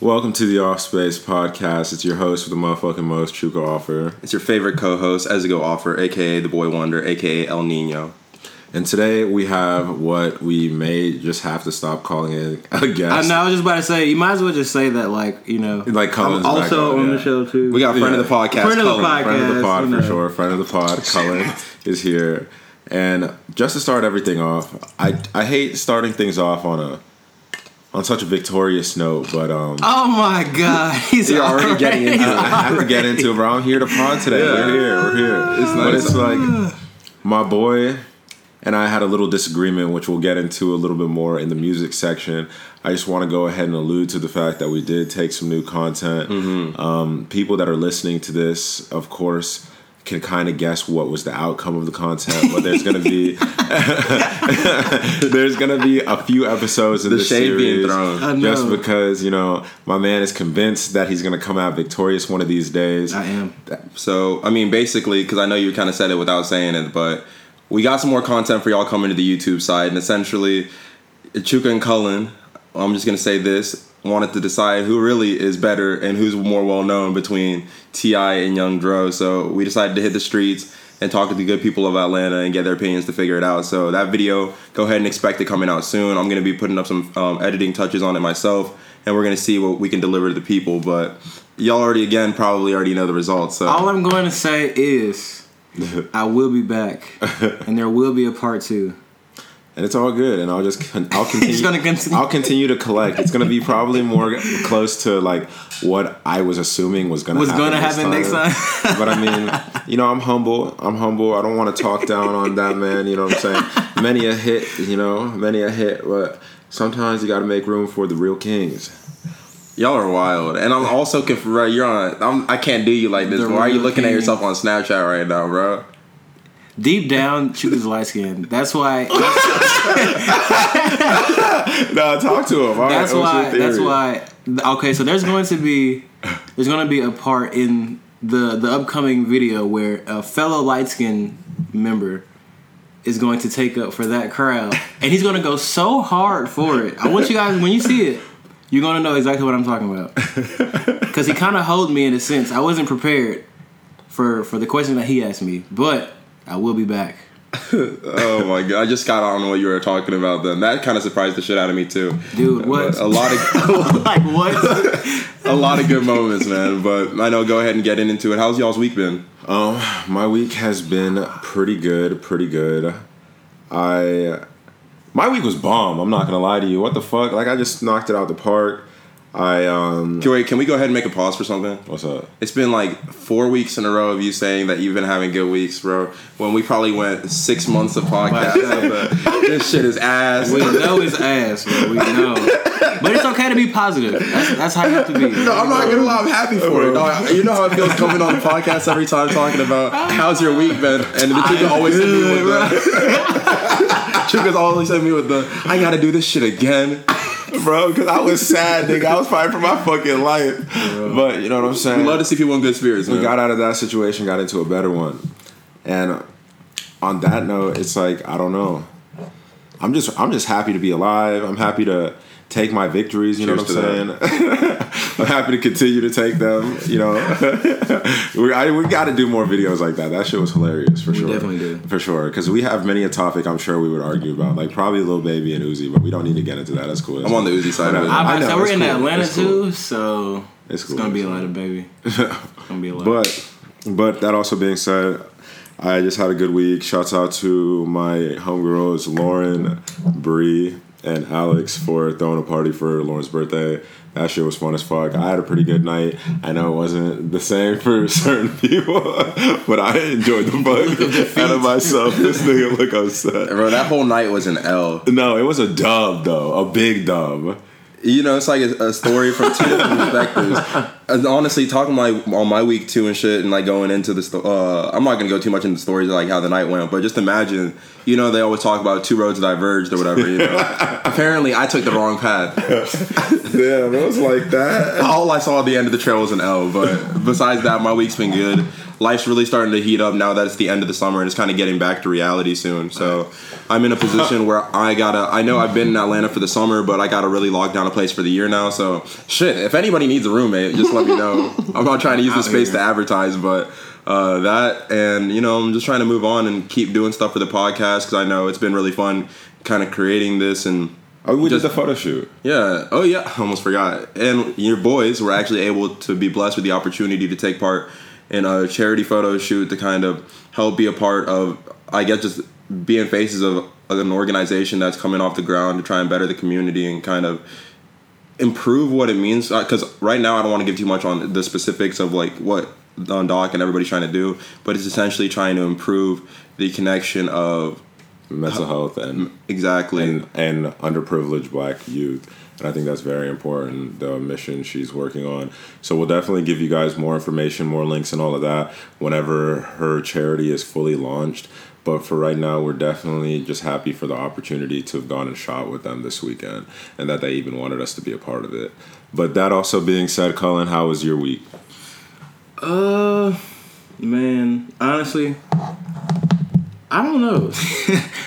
Welcome to the Off Space Podcast. It's your host with the motherfucking most, Chuka Offer. It's your favorite co-host, Ezugo Offer, aka the Boy Wonder, aka El Nino. And today we have what we may just have to stop calling it a I guest. know. I was just about to say, you might as well just say that, like you know, Like Cullen's I'm also on, on yeah. the show too. We got friend of the podcast, Friend of the podcast. Friend of the pod for know. sure. Friend of the pod, Cullen is here. And just to start everything off, I I hate starting things off on a on such a victorious note, but um oh my god, he's You're already getting into he's it. I have to get into it, bro. I'm here to pod today. We're here. We're here. It's but it's like my boy and I had a little disagreement, which we'll get into a little bit more in the music section. I just want to go ahead and allude to the fact that we did take some new content. Mm-hmm. Um, people that are listening to this, of course, can kind of guess what was the outcome of the content. But there's gonna be there's gonna be a few episodes in The this shade being series thrown. Just because you know my man is convinced that he's gonna come out victorious one of these days. I am. So, I mean, basically, because I know you kind of said it without saying it, but we got some more content for y'all coming to the YouTube side, and essentially, Chuka and Cullen, I'm just gonna say this, wanted to decide who really is better and who's more well known between T.I. and Young Dro. So we decided to hit the streets and talk to the good people of Atlanta and get their opinions to figure it out. So that video, go ahead and expect it coming out soon. I'm gonna be putting up some um, editing touches on it myself, and we're gonna see what we can deliver to the people. But y'all already, again, probably already know the results. So All I'm going to say is, I will be back, and there will be a part two. And it's all good. And I'll just I'll continue. He's gonna continue. I'll continue to collect. It's gonna be probably more close to like what I was assuming was gonna What's happen gonna this happen next time? but I mean, you know, I'm humble. I'm humble. I don't want to talk down on that man. You know what I'm saying? Many a hit. You know, many a hit. But sometimes you got to make room for the real kings. Y'all are wild, and I'm also conf- bro, You're on. I'm, I can't do you like this. The Why are you real looking at yourself on Snapchat right now, bro? Deep down, Chuka's light skin. That's why. No, talk to him. All right, that's what's why. That's why. Okay, so there's going to be there's going to be a part in the the upcoming video where a fellow light skin member is going to take up for that crowd, and he's going to go so hard for it. I want you guys when you see it, you're going to know exactly what I'm talking about because he kind of hold me in a sense. I wasn't prepared for for the question that he asked me, but I will be back. Oh my god! I just got on what you were talking about. Then that kind of surprised the shit out of me too. Dude, what? A lot of like what? a lot of good moments, man. But I know. Go ahead and get into it. How's y'all's week been? Um, my week has been pretty good, pretty good. I my week was bomb. I'm not gonna lie to you. What the fuck? Like I just knocked it out the park. I um, Okay, wait, can we go ahead and make a pause for something? what's up? It's been like four weeks in a row of you saying that you've been having good weeks, bro. When we probably went six months of podcasts. this shit is ass. We know it's ass, bro. We know. But it's okay to be positive. That's, that's how you have to be. No, I'm not gonna lie. I'm happy for it. Dog, you know how it feels coming on the podcast every time talking about how's your week been, and the Chuka always hit me with the. Chuka's always hit me with the. I gotta do this shit again. bro, because I was sad, nigga. I was fighting for my fucking life. But you know what I'm saying? We love to see people in good spirits. we Man. got out of that situation, got into a better one. And on that note, it's like I don't know. I'm just I'm just happy to be alive. I'm happy to take my victories. You know what I'm saying? I'm happy to continue to take them. You know, we I, we got to do more videos like that. That shit was hilarious for sure. definitely do. for sure. Because we have many a topic I'm sure we would argue about, like probably Lil Baby and Uzi, but we don't need to get into that. That's cool. I'm on the Uzi side. of it. I I, know, so we're in cool. Atlanta It's cool. too, so It's it's, gonna be a It's lot of baby. It's gonna be a lot. But but that also being said, I just had a good week. Shouts out to my homegirls Lauren, Bree, and Alex for throwing a party for Lauren's birthday. That shit was fun as fuck. I had a pretty good night. I know it wasn't the same for certain people, but I enjoyed the fuck out of myself. This nigga look upset. Bro, that whole night was an L. No, it was a dub though, a big dub. You know, it's like a, a story from two different perspectives. And honestly, talking my on my week two and shit, and like going into the sto- uh, I'm not gonna go too much into the stories of like how the night went, but just imagine, you know, they always talk about two roads diverged or whatever. You know, apparently I took the wrong path. Damn, it was like that. All I saw at the end of the trail was an L. But besides that, my week's been good. life's really starting to heat up now that it's the end of the summer and it's kind of getting back to reality soon. So I'm in a position where I gotta. I know I've been in Atlanta for the summer, but I gotta really lock down a place for the year now. So shit, if anybody needs a roommate, just let me know. I'm not trying to use the space here. to advertise, but. Uh, that and you know I'm just trying to move on and keep doing stuff for the podcast because I know it's been really fun kind of creating this and Oh, we Just- did the photo shoot. yeah. Oh, yeah. I almost forgot. And your boys were actually able to be blessed with the opportunity to take part in a charity photo shoot to kind of help be a part of, I guess, just being faces of an organization that's coming off the ground to try and better the community and kind of improve what it means. Uh, because right now, I don't want to give too much on the specifics of like what Don Doc and everybody's trying to do, but it's essentially trying to improve the connection of Mental health and exactly. and and underprivileged black youth. And I think that's very important, the mission she's working on. So we'll definitely give you guys more information, more links, and all of that whenever her charity is fully launched. But for right now, we're definitely just happy for the opportunity to have gone and shot with them this weekend and that they even wanted us to be a part of it. But that also being said, Cullen, how was your week? Uh, man, honestly, I don't know.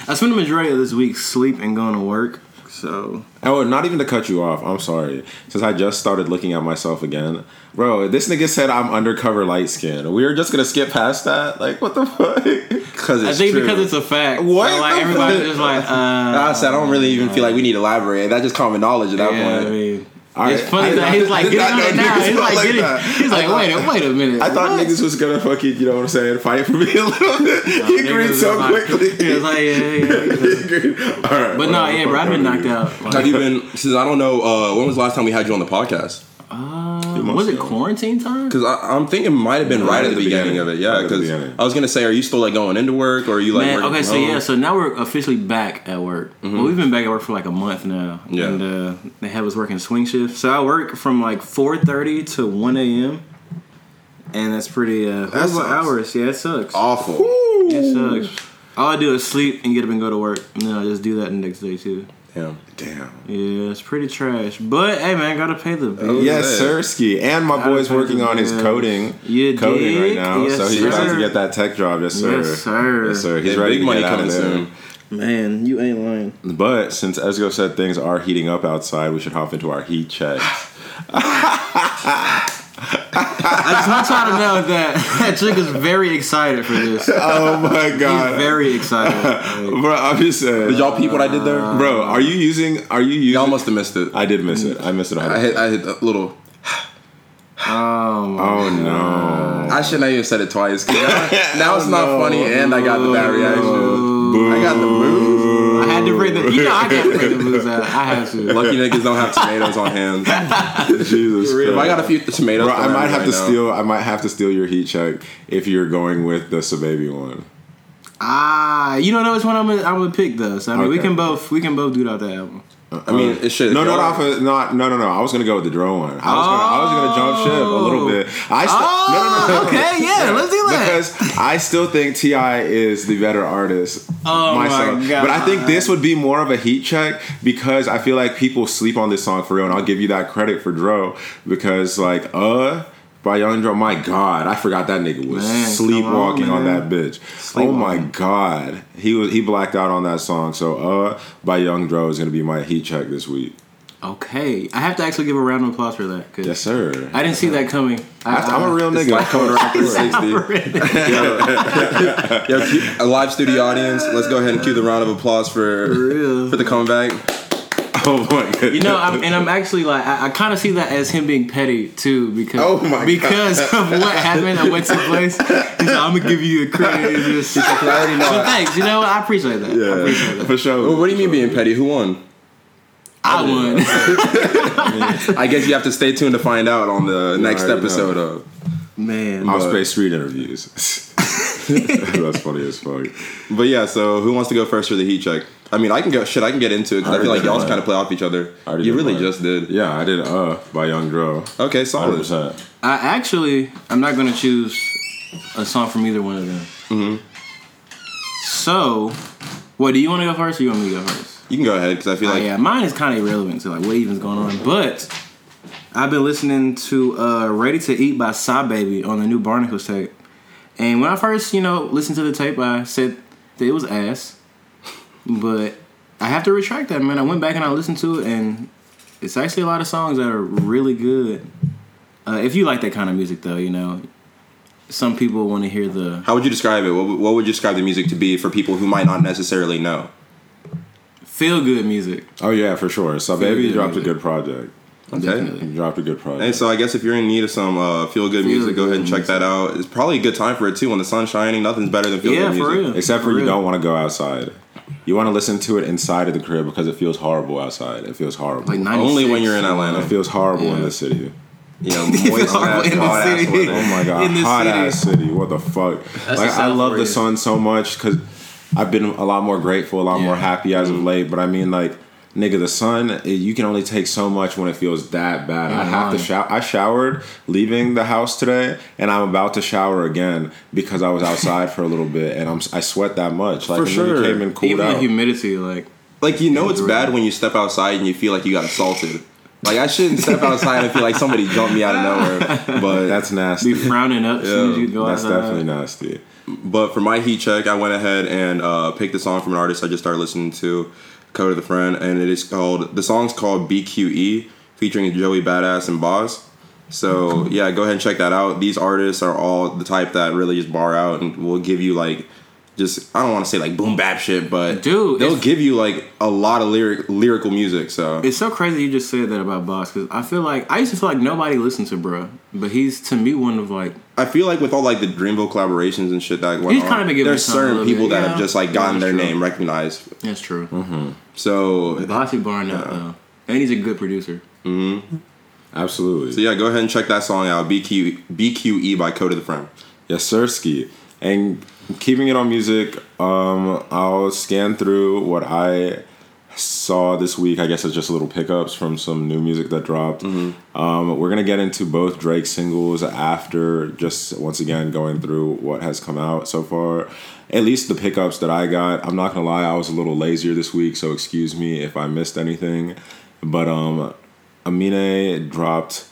I spent the majority of this week sleep and going to work. So Oh, not even to cut you off. I'm sorry. Since I just started looking at myself again, bro. This nigga said I'm undercover light skin. We were just gonna skip past that. Like, what the fuck? Because I think because it's a fact. What So, like everybody's just like, uh, I said I don't really even feel like we need to elaborate. That's just common knowledge at that yeah, I point. mean. All it's right. funny I- that he's like, get did on not it now. He's like, like get it. He's like, I wait, a, wait a minute. I thought What? niggas was gonna fucking, you know what I'm saying, fight for me a little bit. he Niggas agreed was so like- quickly. He was like, yeah, yeah. he. All right. But no, yeah, bro, I've been knocked out. Have Like, you been? Since I don't know, uh, when was the last time we had you on the podcast? Uh, was it quarantine time? Because I'm thinking it might have been right, at the beginning, of it. Yeah, Right at the because beginning. I was gonna say, are you still like going into work or are you like? Man, working okay, from so home? yeah, so now we're officially back at work. Well, we've been back at work for like a month now, Yeah. and uh, they have us working swing shift. So I work from like four thirty to one a.m. and that's pretty uh, horrible sucks. hours. Yeah, it sucks. awful. It sucks. All I do is sleep and get up and go to work, and then I just do that the next day too. Damn. Damn. Yeah, it's pretty trash. But hey, man, gotta pay the oh, bills. Yes, Yeah. sir, And my Gotta boy's working on his coding. You coding right now. Yes, so he's about to get that tech job. Yes, sir. Yes, sir. Yes, sir. He's Yeah, ready to get out of there. soon. Man, you ain't lying. But since Ezugo said things are heating up outside, we should hop into our heat check. I just want y'all to know that that chick is very excited for this. oh my He's god, very excited. Like, bro! I'm just saying, Did y'all peep what I did there? Uh, bro. Are you using? Are you using? Y'all must have missed it. I did miss it. I missed it. I hit. I hit a little. oh Oh no! I shouldn't have even said it twice. Now, now it's not no. funny, and I got the bad reaction. Boo. I got the moves. The. You know, I gotta bring the booze out. I have to. Lucky niggas don't have tomatoes on hand. Jesus If I got a few tomatoes, Bro, I might me have right to now. steal. I might have to steal your heat check if you're going with the Sahbabii one. Ah, you don't know which one I'm gonna, I'm gonna pick though. So I mean, we can both we can both do it out the album. I mean, it should. No, not off of not no no no. I was gonna go with the drone one. I was gonna I was gonna jump ship a little bit. I st- Oh, no, no, no, no, no. okay, yeah, let's do that. Because I still think T.I. is the better artist. Oh my God. But I think this would be more of a heat check because I feel like people sleep on this song for real, and I'll give you that credit for Dro because like uh. By Young Dro, my God, I forgot that nigga was Man, sleepwalking on, on, that bitch. Oh my God, he was he blacked out on that song. So, uh, by Young Dro is gonna be my heat check this week. Okay, I have to actually give a round of applause for that. 'cause Yes, sir. I didn't see that coming. I, I'm a real nigga. like coming around 360. Yo, cue- a live studio audience. Let's go ahead and cue the round of applause for real. for the comeback. oh my goodness. You know, I'm, and I'm actually like, I, I kind of see that as him being petty too, because Oh my God. because of what happened and what took place. He's like, I'm gonna give you a credit. Just, I already know. but thanks, you know. I appreciate that. I appreciate that. for sure. Well, what do you mean being petty? Who won? I won. I guess you have to stay tuned to find out on the next episode know. of. Man, I'll but- space street interviews. That's funny as fuck. But yeah, so who wants to go first for the heat check? I mean, I can go. Shit, I can get into it because I, I feel like y'all kind of play off each other. I You really mine. just did. Yeah, I did uh by Young Dro. Okay, Hundred solid. percent. I actually, I'm not gonna choose a song from either one of them. Mm-hmm. So, what do you want to go first, or you want me to go first? You can go ahead because I feel Oh, like yeah, mine is kind of irrelevant to like what even's going on. But I've been listening to uh, "Ready to Eat" by Sahbabii on the new Barnacles tape, And when I first, you know, listened to the tape, I said that it was ass. But I have to retract that, man. I went back and I listened to it, and it's actually a lot of songs that are really good. Uh, if you like that kind of music, though, you know, some people want to hear the How would you describe it? What, would- what would you describe the music to be for people who might not necessarily know? feel good music. Oh yeah, for sure. So Feel baby good dropped a good project. Okay. Definitely. He dropped a good project. And so I guess if you're in need of some uh, feel good music, go ahead and check that out. It's probably a good time for it too. When the sun's shining, nothing's better than feel Yeah, good for music. real. Except for, you real. don't want to go outside. You want to listen to it inside of the crib because it feels horrible outside. It feels horrible. Like 96, Only when you're in Atlanta, it feels horrible in Yeah. the city. You know, feels moist ass, in the hot ass city. weather. Oh my god, In the hot city. ass city. What the fuck? That's like the I love the sun so much because I've been a lot more grateful, a lot more happy as of mm. late. But I mean, like, nigga, the sun. You can only take so much when it feels that bad. I have to man. shower. I showered leaving the house today, and I'm about to shower again because I was outside for a little bit, and I'm I sweat that much. Like For sure. came and cooled Even out. the humidity, like Like you know it's bad when you step outside and you feel like you got assaulted. Like I shouldn't step outside and feel like somebody jumped me out of nowhere. But That's nasty. be frowning up as soon as you go That's outside. definitely nasty. But for my heat check, I went ahead and uh, picked a song from an artist I just started listening to, Kota the Friend, and it is called the song's called BQE, featuring Joey Bada$$ and Bas. So yeah, go ahead and check that out. These artists are all the type that really just bar out and will give you like just I don't want to say like boom bap shit, but Dude, they'll give you like a lot of lyric lyrical music. So It's so crazy you just said that about Bas because I feel like I used to feel like nobody listened to bruh, but he's to me one of like I feel like with all like the Dreamville collaborations and shit that went He's on, kinda been given there's his time a certain people bit, that yeah. have just like gotten Yeah, their true. name recognized. that's true. Mm-hmm. So Bossy Barnett though, and he's a good producer. Mm-hmm. Absolutely. So yeah, go ahead and check that song out. BQ BQE by Kota the Friend. Yes, sir, ski. And keeping it on music, um, I'll scan through what I saw this week. I guess it's just little pickups from some new music that dropped. Um, we're gonna get into both Drake singles after just once again going through what has come out so far. At least the pickups that I got. I'm not gonna lie, I was a little lazier this week, so excuse me if I missed anything. But um, Amine dropped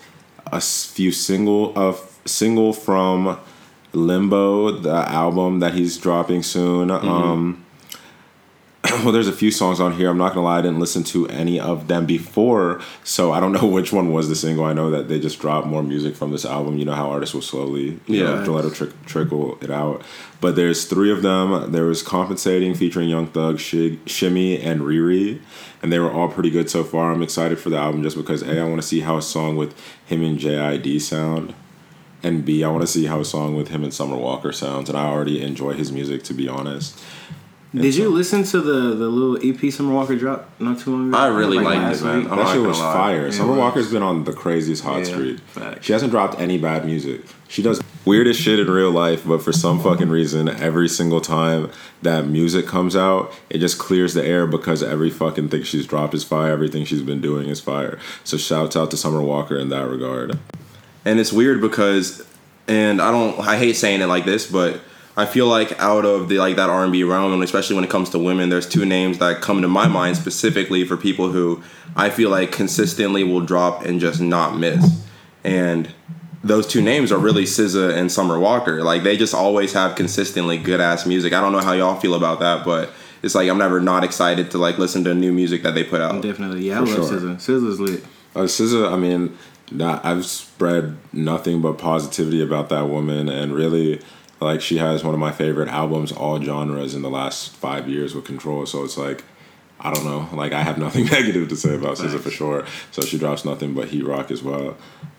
a few single a single from Limbo, the album that he's dropping soon. Um, well, there's a few songs on here. I'm not gonna lie, I didn't listen to any of them before, so I don't know which one was the single. I know that they just dropped more music from this album. You know how artists will slowly, you Yeah. know, let it trick, trickle it out. But there's three of them. There was "Compensating" featuring Young Thug, Shig, Shimmy, and Riri, and they were all pretty good so far. I'm excited for the album just because a I want to see how a song with him and JID sound. And B, I want to see how a song with him and Summer Walker sounds, and I already enjoy his music to be honest. Did you listen to the the little EP Summer Walker dropped not too long ago? I really liked it, man. I'm that not shit was lie. fire. It Summer was. Walker's been on the craziest hot Yeah, streak. facts. She hasn't dropped any bad music. She does weirdest shit in real life, but for some fucking reason, every single time that music comes out, it just clears the air because every fucking thing she's dropped is fire. Everything she's been doing is fire. So shouts out to Summer Walker in that regard. And it's weird because, and I don't, I hate saying it like this, but I feel like out of the like that R and B realm, and especially when it comes to women, there's two names that come to my mind specifically for people who I feel like consistently will drop and just not miss. And those two names are really SZA and Summer Walker. Like they just always have consistently good ass music. I don't know how y'all feel about that, but it's like I'm never not excited to like listen to new music that they put out. Definitely, yeah. I love sure. SZA. SZA's lit. Uh, SZA, I mean, nah, I've spread nothing but positivity about that woman, and really, like, she has one of my favorite albums, all genres, in the last five years with Control. So it's like, I don't know, like, I have nothing negative to say about SZA for sure. So she drops nothing but heat rock as well.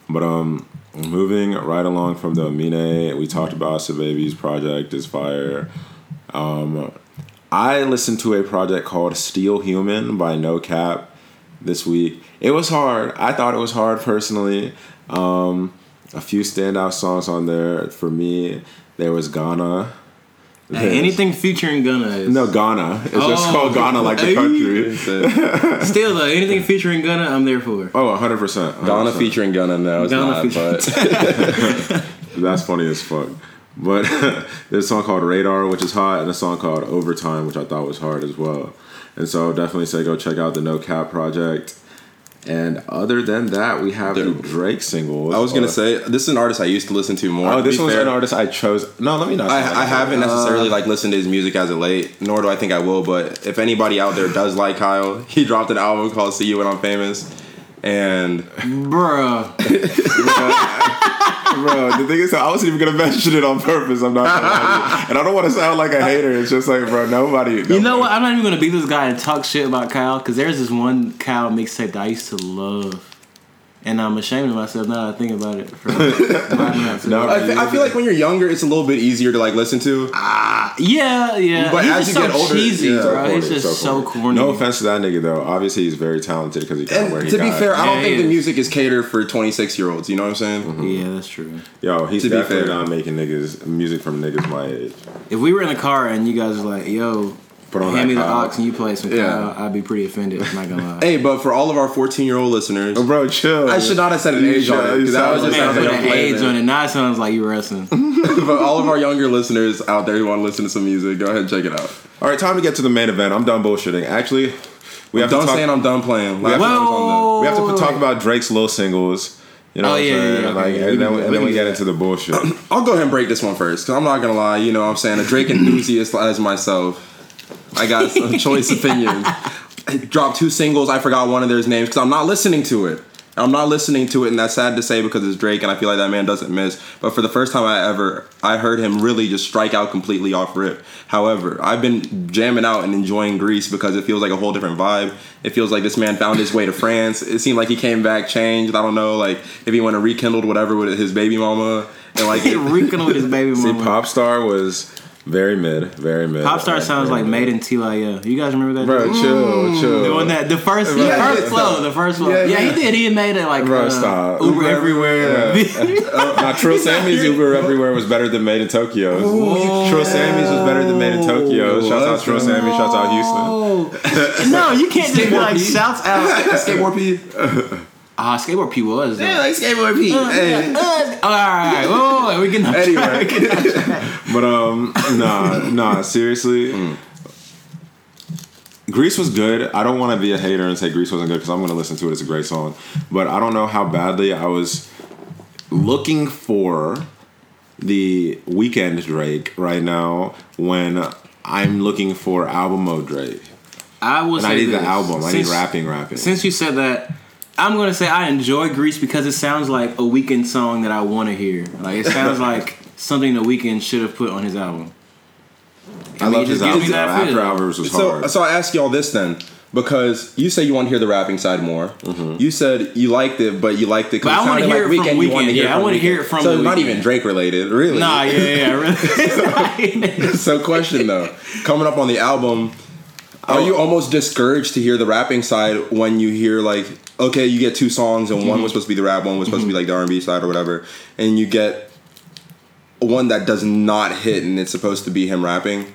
But um, moving right along from the Amine, we talked about Baby's project is fire. Um, I listened to a project called Steel Human by No Cap this week. It was hard. I thought it was hard personally. Um, a few standout songs on there for me. There was Ghana. Hey, anything featuring Ghana is No, Ghana. It's just Oh. called Ghana like the country. still though. Anything featuring Ghana, I'm there for. Oh, 100%. Ghana featuring Gunna, no, it's Ghana not. featuring- But That's funny as fuck. But there's a song called Radar, which is hot, and a song called Overtime, which I thought was hard as well. And so definitely say go check out the No Cap project. And other than that, we have the Dude. Drake singles. I was gonna Uh, say this is an artist I used to listen to more. Oh, to this fair. an artist I chose. No, let me not. say. I, I haven't necessarily like listened to his music as of late, nor do I think I will. But if anybody out there does like Kyle, he dropped an album called "See You When I'm Famous," and Bruh. Bro, the thing is, I wasn't even gonna mention it on purpose. I'm not, gonna lie and I don't want to sound like a hater. It's just like, bro, nobody. You know what? I'm not even gonna be this guy and talk shit about Kyle because there's this one Kyle mixtape that I used to love, and I'm ashamed of myself now that I think about it. For vibing out to No, that. I, fe- I feel like when you're younger, it's a little bit easier to like listen to. Ah, yeah, yeah. But he's as just you so get older, cheesy, yeah. bro. he's corny, just so corny. No offense to that nigga though. Obviously, he's very talented because he got where he to be got. fair, I don't Yeah, think he the music is catered for 26 year olds. You know what I'm saying? Yeah, that's true. yo, he's to be definitely fair. not making niggas music from niggas my age. If we were in the car and you guys was like, "Yo, Put on hand that me the Kyle. aux and you play some Yeah. Kyle," I'd be pretty offended. I'm not gonna lie. Hey, but for all of our 14 year old listeners, Oh, bro, chill. I should not have said an age on it because that was just Man, sounds put like an age on it. Now it sounds like you were wrestling. But all of our younger listeners out there who want to listen to some music, go ahead and check it out. All right, time to get to the main event. I'm done bullshitting. Actually, we have Done to talk. saying I'm done playing. Last have to- time I was on we have to talk about Drake's little singles. You know Oh, what I'm yeah, yeah, yeah, like, okay, and then, We and then we get do into the bullshit. I'll go ahead and break this one first because I'm not gonna lie. You know, what I'm saying a Drake enthusiast as myself. I got some choice opinions. I dropped two singles. I forgot one of their names because I'm not listening to it. I'm not listening to it, and that's sad to say because it's Drake, and I feel like that man doesn't miss. But for the first time I ever, I heard him really just strike out completely off rip. However, I've been jamming out and enjoying Greece because it feels like a whole different vibe. It feels like this man found his way to France. It seemed like he came back changed. I don't know, like if he went and rekindled whatever with his baby mama, and like reeking with his baby mama. See, pop star was very mid, very mid. Popstar Uh, sounds like mid. made in TYL. You guys remember that? Bro, chill, chill. The one that the first, the Yeah, first yeah. flow, the first flow. Yeah, Yeah, yeah. he did. He made it like Bro, uh, stop. Uber, Uber everywhere. Now, Trill Sammy's Uber Everywhere was better than Made in Tokyo. Trill Sammy's was better than Made in Tokyo. Shouts out Let's Trill. Sammy. Shouts out Houston. No, you can't just be like P. shouts out. skateboard P. Ah, skateboard P was. Though. Yeah, like skateboard P. Hey. Uh, all right, whoa, whoa, we can Anyway. But um, nah, nah. Seriously, "Greece" was good. I don't want to be a hater and say Greece wasn't good because I'm going to listen to it. It's a great song, but I don't know how badly I was looking for the Weeknd Drake right now when I'm looking for album mode Drake. I will And I need this. the album. I Since- need rapping, rapping. Since you said that, I'm gonna say I enjoy Greece because it sounds like a Weeknd song that I want to hear. Like it sounds like something the Weeknd should have put on his album. I mean, love his just gives album. me that After feel. Hours was So, hard. so I ask y'all this then, because you say you want to hear the rapping side more. Mm-hmm. You said you liked it, but you liked it But I because it wanna sounded hear like it from weekend. You wanted to Weeknd. hear Yeah, I wanna hear it from So the not Weeknd. even Drake related, really. Nah, yeah, yeah, really. so question though, coming up on the album, are you almost discouraged to hear the rapping side when you hear like, okay, you get two songs and one was mm-hmm. supposed to be the rap, one was supposed to be mm-hmm. like the R and B side or whatever, and you get one that does not hit and it's supposed to be him rapping.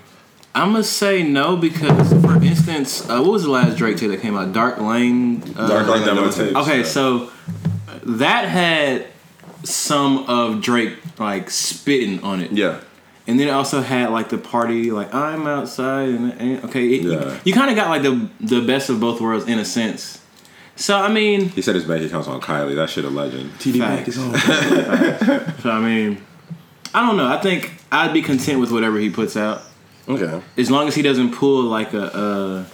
I'm gonna say no because, for instance, uh, what was the last Drake tape that came out? Dark Lane. Uh, Dark Lane Demo Demo tapes. tapes. Okay, yeah. so that had some of Drake like spitting on it. Yeah. And then it also had like the party, like I'm outside, and, and okay, it, Yeah. you, kind of got like the the best of both worlds in a sense. So I mean, He said his bank account's on Kylie. That shit a legend. TD Facts. Bank is on. so I mean, I don't know. I think I'd be content with whatever he puts out, Okay. as long as he doesn't pull like a uh,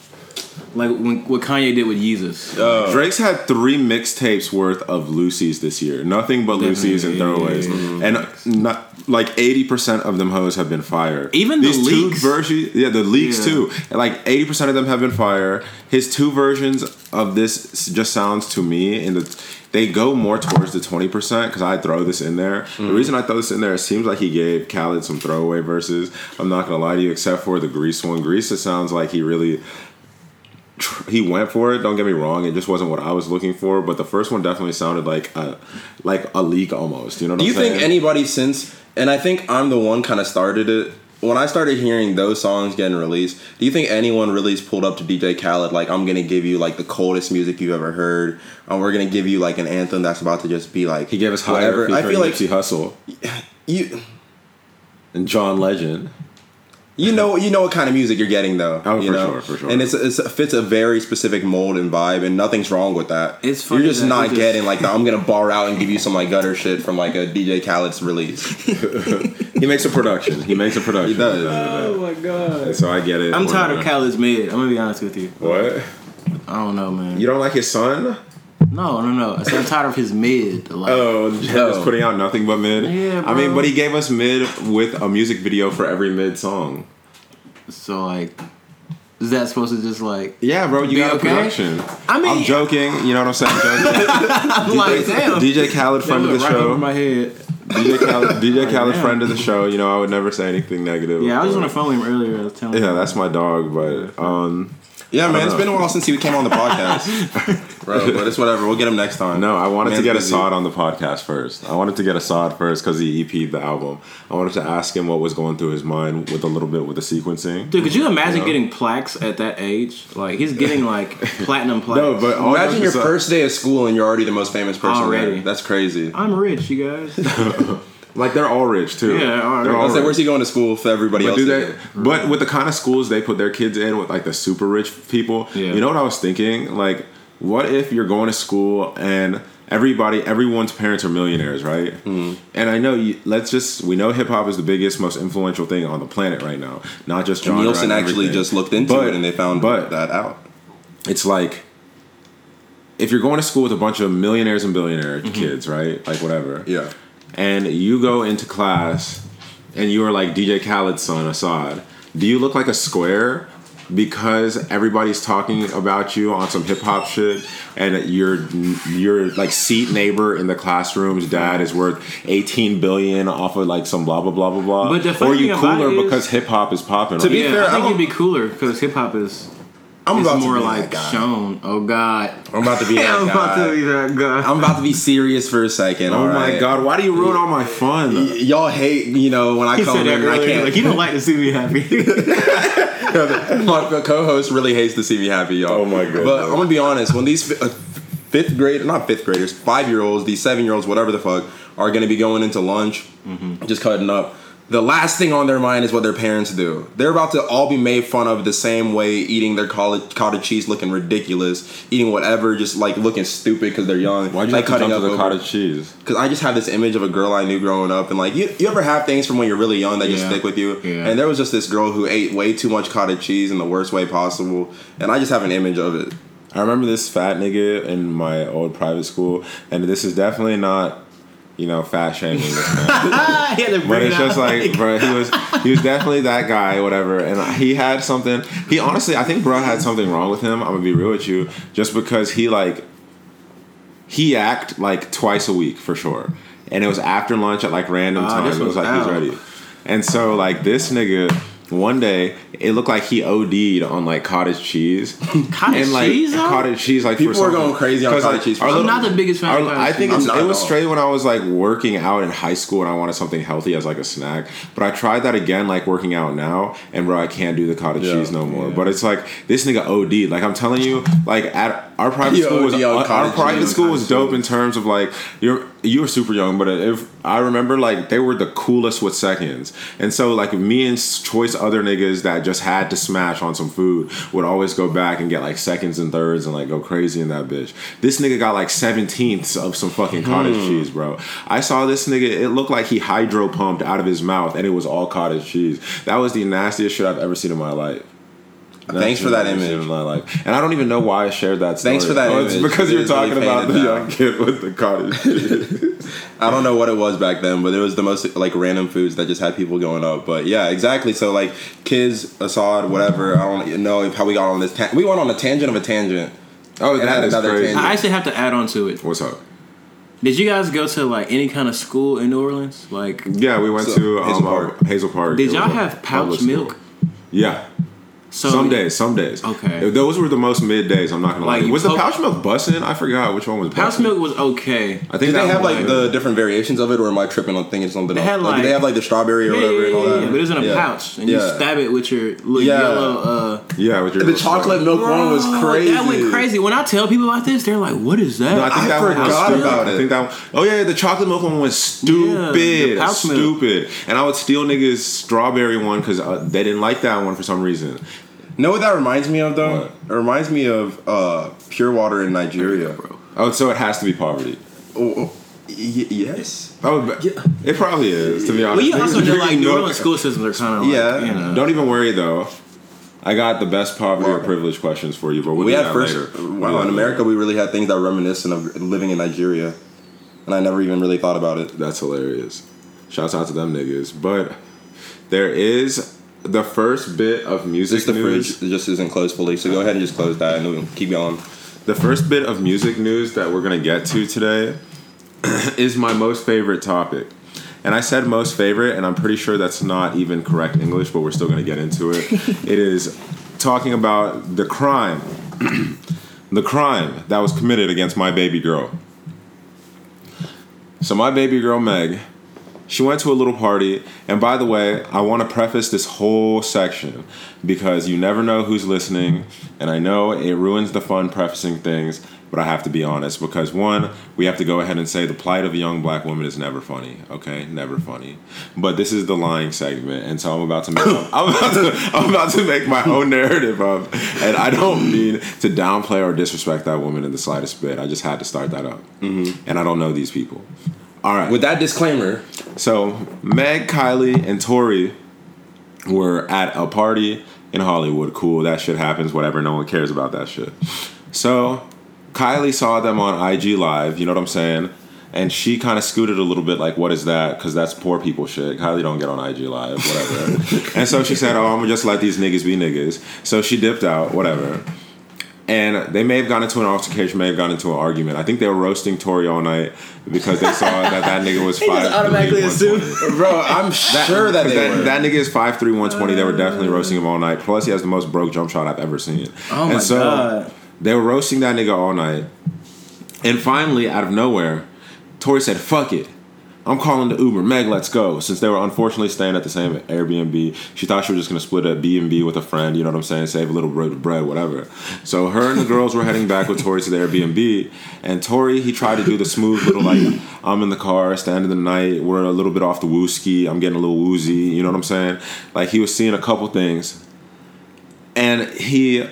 like when, what Kanye did with Yeezus. Oh. Drake's had three mixtapes worth of loosies this year. Nothing but loosies and Definitely. throwaways. And not like eighty percent of them hoes have been fire. Even the these leaks. two versions, yeah, the leaks Yeah. too. Like eighty percent of them have been fire. His two versions of this just sounds to me in the they go more towards the twenty percent because I throw this in there. The mm. reason I throw this in there, it seems like he gave Khaled some throwaway verses. I'm not gonna lie to you, except for the Greece one. Greece, it sounds like he really tr- he went for it. Don't get me wrong; it just wasn't what I was looking for. But the first one definitely sounded like a like a leak almost. You know what Do I'm you saying? think anybody since, and I think I'm the one kind of started it. When I started hearing those songs getting released, do you think anyone really has pulled up to DJ Khaled like I'm gonna give you like the coldest music you've ever heard, and we're gonna give you like an anthem that's about to just be like he gave us higher? I feel like Nipsey Hussle you and John Legend. You know, you know what kind of music you're getting though. Oh, you for know? sure, for sure. And it's, it's it fits a very specific mold and vibe, and nothing's wrong with that. It's funny you're just that not just- getting like the, I'm gonna bar out and give you some like gutter shit from like a DJ Khaled's release. He makes a production. He makes a production. He does. Oh my god. So I get it. I'm tired of Whatever. Khaled's mid. I'm gonna be honest with you. What? I don't know, man. You don't like his son? No, no, no. I said I'm tired of his mid. Like, Oh, just putting out nothing but mid. Yeah, I mean, but he gave us mid with a music video for every mid song. so like, is that supposed to just like? Yeah, bro, you got a production. I mean- I'm joking. You know what I'm saying? I'm like, damn. DJ Khaled, friend of the right show. over my head. DJ Khaled, DJ Khaled, friend of the show. You know, I would never say anything negative. Yeah, I was on the phone with him earlier. I was telling Yeah, him. that's my dog, but um, Yeah, man, it's know. been a while since he came on the podcast, bro. But it's whatever. We'll get him next time. no, I wanted to get busy. Asahd on the podcast first. I wanted to get Asahd first because he EP'd the album. I wanted to ask him what was going through his mind with a little bit with the sequencing. Dude, could you imagine know? getting plaques at that age? Like he's getting like platinum plaques. No, but all Imagine your first day of school and you're already the most famous person Already. there. That's crazy. I'm rich, you guys. Like they're all rich too. Yeah, all right. They're I all was like, rich. where's he going to school for everybody But else? do they? do? But with the kind of schools they put their kids in, with like the super rich people, Yeah. you know what I was thinking? Like, what if you're going to school and everybody, everyone's parents are millionaires, right? Mm-hmm. And I know, you, let's just we know hip hop is the biggest, most influential thing on the planet right now, not just genre. Nielsen actually just looked into But- it and they found but- that out. it's like if you're going to school with a bunch of millionaires and billionaire Mm-hmm. kids, right? Like whatever. Yeah. And you go into class and you are like DJ Khaled's son, Asahd. Do you look like a square? Because everybody's talking about you on some hip hop shit, and your your like seat neighbor in the classroom's dad is worth eighteen billion off of like some blah blah blah blah blah. But the or funny you thing about cooler it is- because hip hop is popping. To right be yeah, fair, I I think don't- you'd be cooler because hip hop is I'm it's about more to be like that guy. shown. Oh God, I'm about to be that I'm about to guy. be that guy. I'm about to be serious for a second. Oh all my god! Why do you ruin all my fun? Y- y'all hate, you know, when I he come said in that I can't. Like you don't like to see me happy. my co-host really hates to see me happy, y'all. Oh my God. But I'm gonna be honest. When these fi- uh, fifth grade, not fifth graders, five year olds, these seven year olds, whatever the fuck, are gonna be going into lunch, just cutting up. The last thing on their mind is what their parents do. They're about to all be made fun of the same way, eating their college, cottage cheese, looking ridiculous, eating whatever, just like looking stupid because they're young. Why'd you like jump to the over- cottage cheese? because I just have this image of a girl I knew growing up, and like you, you ever have things from when you're really young that just stick with you. Yeah. And there was just this girl who ate way too much cottage cheese in the worst way possible, and I just have an image of it. I remember this fat nigga in my old private school, and this is definitely not, you know, fat shaming this man. but it's just out. like, bro, he was he was definitely that guy, whatever. And he had something. He honestly, I think, bro, had something wrong with him. I'm gonna be real with you, just because he like he act like twice a week for sure, and it was after lunch at like random times. It was was like he's ready, and so like this nigga. One day, it looked like he OD'd on like cottage cheese. Cottage and like cheese, though? cottage cheese, like People for are going crazy on 'Cause, cottage cheese for our I'm little- not the biggest fan our- of cottage I think it's, it was all. straight when I was like working out in high school and I wanted something healthy as like a snack. But I tried that again, like working out now, and bro, I can't do the cottage Yeah. cheese no more. But it's like this nigga OD. Like I'm telling you, like at our private You school was on our, private school was dope in terms of like you're you were super young, but if I remember like they were the coolest with seconds, and so like me and choice other niggas that just had to smash on some food would always go back and get like seconds and thirds and like go crazy in that bitch. This nigga got like seventeenths of some fucking cottage Hmm. cheese, bro. I saw this nigga. It looked like he hydro pumped out of his mouth, and it was all cottage cheese. That was the nastiest shit I've ever seen in my life. Thanks for that image. In my life. And I don't even know why I shared that. Story. Thanks for that Oh, It's image. because It you're is really talking about the faded young kid with the cottage. I don't know what it was back then, but it was the most like random foods that just had people going up. But yeah, exactly. So like kids, Asahd, whatever. I don't know if how we got on this. Ta- we went on a tangent of a tangent. Oh, And that had is another crazy. tangent. I actually have to add on to it. What's up? Did you guys go to like any kind of school in New Orleans? Like, Yeah, we went So, to um, Hazel Hazel Park. Park. Hazel Park. did y'all have pouch public school. milk? Yeah. So some days, some days. Okay. Those were the most mid days. I'm not gonna Like, lie. you Was the pouch milk busting? I forgot which one was. Pouch busting. milk was okay. I think Did they have was like the different variations of it, or am I tripping on thinking something They else? had, Like, like- they have like the strawberry or Yeah, whatever yeah, and all that? yeah, but it was in a Yeah. pouch, and you stab it with your little Yeah. yellow. Uh, yeah with your The chocolate milk one was crazy. That went crazy. When I tell people about this, they're like, "What is that?" No, I think I that one was forgot stupid. about I think that one, oh yeah, the chocolate milk one was stupid, the stupid. And I would steal niggas strawberry one because uh, they didn't like that one for some reason. Know what that reminds me of though? What? It reminds me of uh, pure water in Nigeria. bro. Oh, so it has to be poverty. Oh, oh, y- yes. Oh, but it probably is to be honest. Well, you also Niggas know, like drinking New Orleans school systems are kind of like, Yeah. you know. Don't even worry though. I got the best poverty or privilege questions for you, but we'll We had first. later. Wow, Yeah. in America, we really had things that were reminiscent of living in Nigeria, and I never even really thought about it. That's hilarious. Shouts out to them niggas. But there is the first bit of music Just the news. fridge just isn't closed fully, so go ahead and just close that and we'll keep going. The first bit of music news that we're gonna get to today is my most favorite topic. And I said most favorite, and I'm pretty sure that's not even correct English, but we're still gonna get into it. it is talking about the crime, the crime that was committed against my baby girl. So my baby girl Meg, she went to a little party, and by the way, I want to preface this whole section because you never know who's listening, and I know it ruins the fun prefacing things, but I have to be honest because one, we have to go ahead and say the plight of a young black woman is never funny, okay, never funny. But this is the lying segment, and so I'm about to make I'm about to I'm about to make my own narrative up, and I don't mean to downplay or disrespect that woman in the slightest bit. I just had to start that up, mm-hmm. and I don't know these people. All right. With that disclaimer, So Meg, Kylie, and Tory were at a party in Hollywood. Cool, that shit happens. Whatever. No one cares about that shit. So Kylie saw them on IG Live. You know what I'm saying? And she kind of scooted a little bit, like, "What is that?" Because that's poor people shit. Kylie don't get on IG Live, whatever. and so she said, "Oh, I'm gonna just let these niggas be niggas." So she dipped out, whatever. And they may have gotten into an altercation, may have gotten into an argument. I think they were roasting Tory all night because they saw that that nigga was five. automatically assume- bro, I'm sure that they that, were. that nigga is 5'3", 120. They were definitely uh. roasting him all night. Plus, he has the most broke jump shot I've ever seen. Oh my so God. they were roasting that nigga all night. And finally, out of nowhere, Tory said, "Fuck it." I'm calling the Uber. Meg, let's go. Since they were unfortunately staying at the same Airbnb, she thought she was just gonna split a B and B with a friend. You know what I'm saying? Save a little bit of bread, whatever. So her and the girls were heading back with Tory to the Airbnb, and Tory he tried to do the smooth little like I'm in the car, standing in the night. We're a little bit off the wooski. I'm getting a little woozy. You know what I'm saying? Like he was seeing a couple things, and he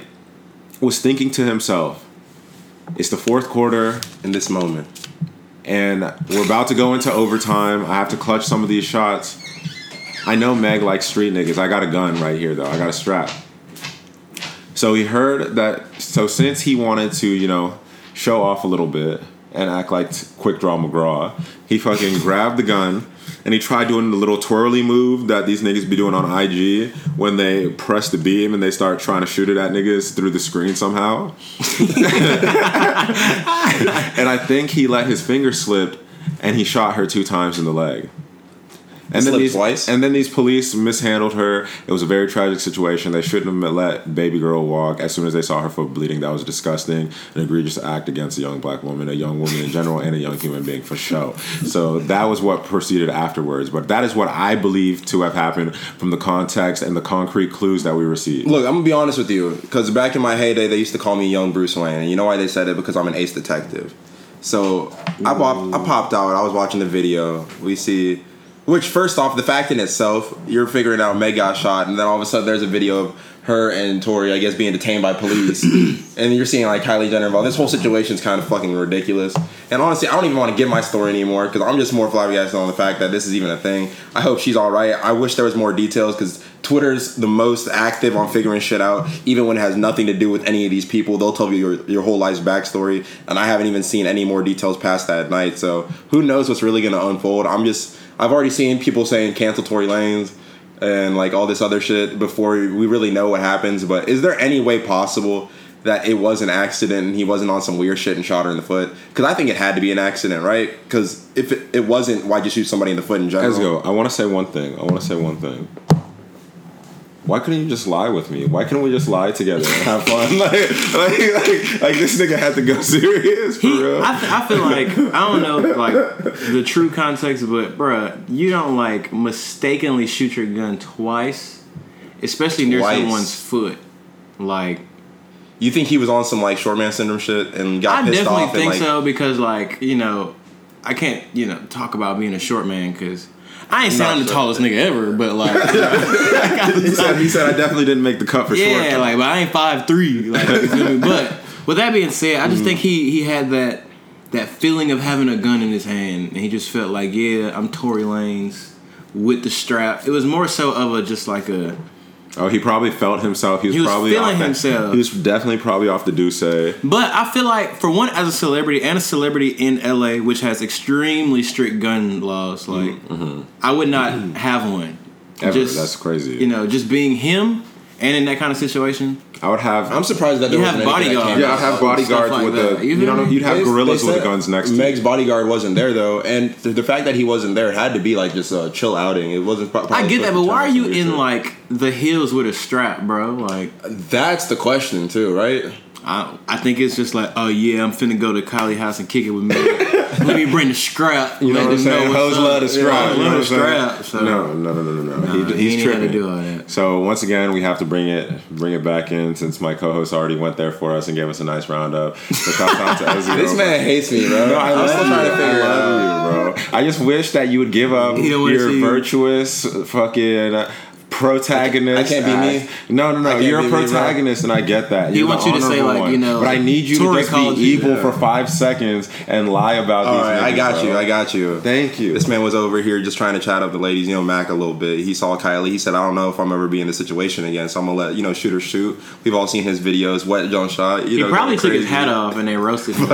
was thinking to himself, "It's the fourth quarter." in this moment. And we're about to go into overtime. I have to clutch some of these shots. I know Meg likes street niggas. I got a gun right here though. I got a strap. So he heard that. So since he wanted to, you know, show off a little bit and act like Quick Draw McGraw, he fucking grabbed the gun and he tried doing the little twirly move that these niggas be doing on IG when they press the beam and they start trying to shoot it at niggas through the screen somehow. and I think he let his finger slip and he shot her two times in the leg. And then these twice? and then these police mishandled her. It was a very tragic situation. They shouldn't have let baby girl walk as soon as they saw her foot bleeding. That was disgusting, an egregious act against a young black woman, a young woman in general, and a young human being for sure. So that was what proceeded afterwards. But that is what I believe to have happened from the context and the concrete clues that we received. Look, I'm gonna be honest with you, because back in my heyday, they used to call me Young Bruce Wayne, and you know why they said it? Because I'm an ace detective. So I popped, I popped out. I was watching the video. We see, which first off, the fact in itself, you're figuring out Meg got shot, and then all of a sudden there's a video of her and Tory, I guess, being detained by police, and you're seeing like Kylie Jenner involved. This whole situation's kind of fucking ridiculous. And honestly, I don't even want to give my story anymore because I'm just more flabbergasted on the fact that this is even a thing. I hope she's all right. I wish there was more details because Twitter's the most active on figuring shit out, even when it has nothing to do with any of these people. They'll tell you your, your whole life's backstory, and I haven't even seen any more details past that night. So who knows what's really gonna unfold? I'm just I've already seen people saying cancel Tory Lanez and like all this other shit before we really know what happens. But is there any way possible that it was an accident and he wasn't on some weird shit and shot her in the foot? Because I think it had to be an accident, right? Because if it, it wasn't, why'd you shoot somebody in the foot in general? Let's go. I want to say one thing. I want to say one thing. Why couldn't you just lie with me? Why couldn't we just lie together and have fun? like, like, like, like this nigga had to go serious for He, real. I, th- I feel like I don't know like the true context, but bruh, you don't like mistakenly shoot your gun twice, especially near Twice. someone's foot. Like You think he was on some like short man syndrome shit and got I pissed off? I definitely think and like so because like you know I can't you know talk about being a short man because I ain't sound the tallest nigga ever, but like he said, he said, I definitely didn't make the cut for yeah, sure. like but I ain't five three. Like, you feel me? but with that being said, I just Mm. think he he had that that feeling of having a gun in his hand, and he just felt like, yeah, I'm Tory Lanez with the strap. It was more so of a just like a Oh, he probably felt himself. He was, He was probably feeling that- himself. He was definitely probably off the Douce. But I feel like, for one, as a celebrity and a celebrity in LA, which has extremely strict gun laws, like I would not have one. Mm-hmm. Ever. That's crazy. You know, just being him and in that kind of situation, I would have. I'm surprised that You have wasn't anything that bodyguards. yeah. I'd have bodyguards like with that. the. You You feel know, me? you'd have They- gorillas they with the guns next to. Meg's bodyguard wasn't there though, and the, the fact that he wasn't there had to be like just a chill outing. It wasn't. pro- I get that. But why are you in shit. like the hills with a strap, bro? Like, That's the question too, right? I I think it's just like, oh yeah, I'm finna go to Kylie house and kick it with me. Let me bring the scrap. You know what I'm saying? Hoes love the strap. Yeah, you know love what I'm saying? No, no, no, no, no. Nah, he, he he's gotta tripping. do all that. So once again, we have to bring it, bring it back in since my co-host already went there for us and gave us a nice roundup. So shout out to Ezugo. This man hates me, bro. No, I I'm love trying to figure I out. you, bro. I just wish that you would give up He your virtuous fucking uh, protagonist. I can't be me? act. No, no, no. You're a be me, bro. protagonist, and I get that. He You're wants you to say, like, one. you know, but I need you to just called be you. evil Yeah. for five seconds and lie about All these. right, I got bro. you. I got you. Thank you. This man was over here just trying to chat up the ladies, you know, Mac a little bit. He saw Kylie. He said, "I don't know if I'm ever be in this situation again, so I'm gonna let you know shooter shoot." We've all seen his videos, wet John shot. You He know, probably going took his crazy. hat off and they roasted him.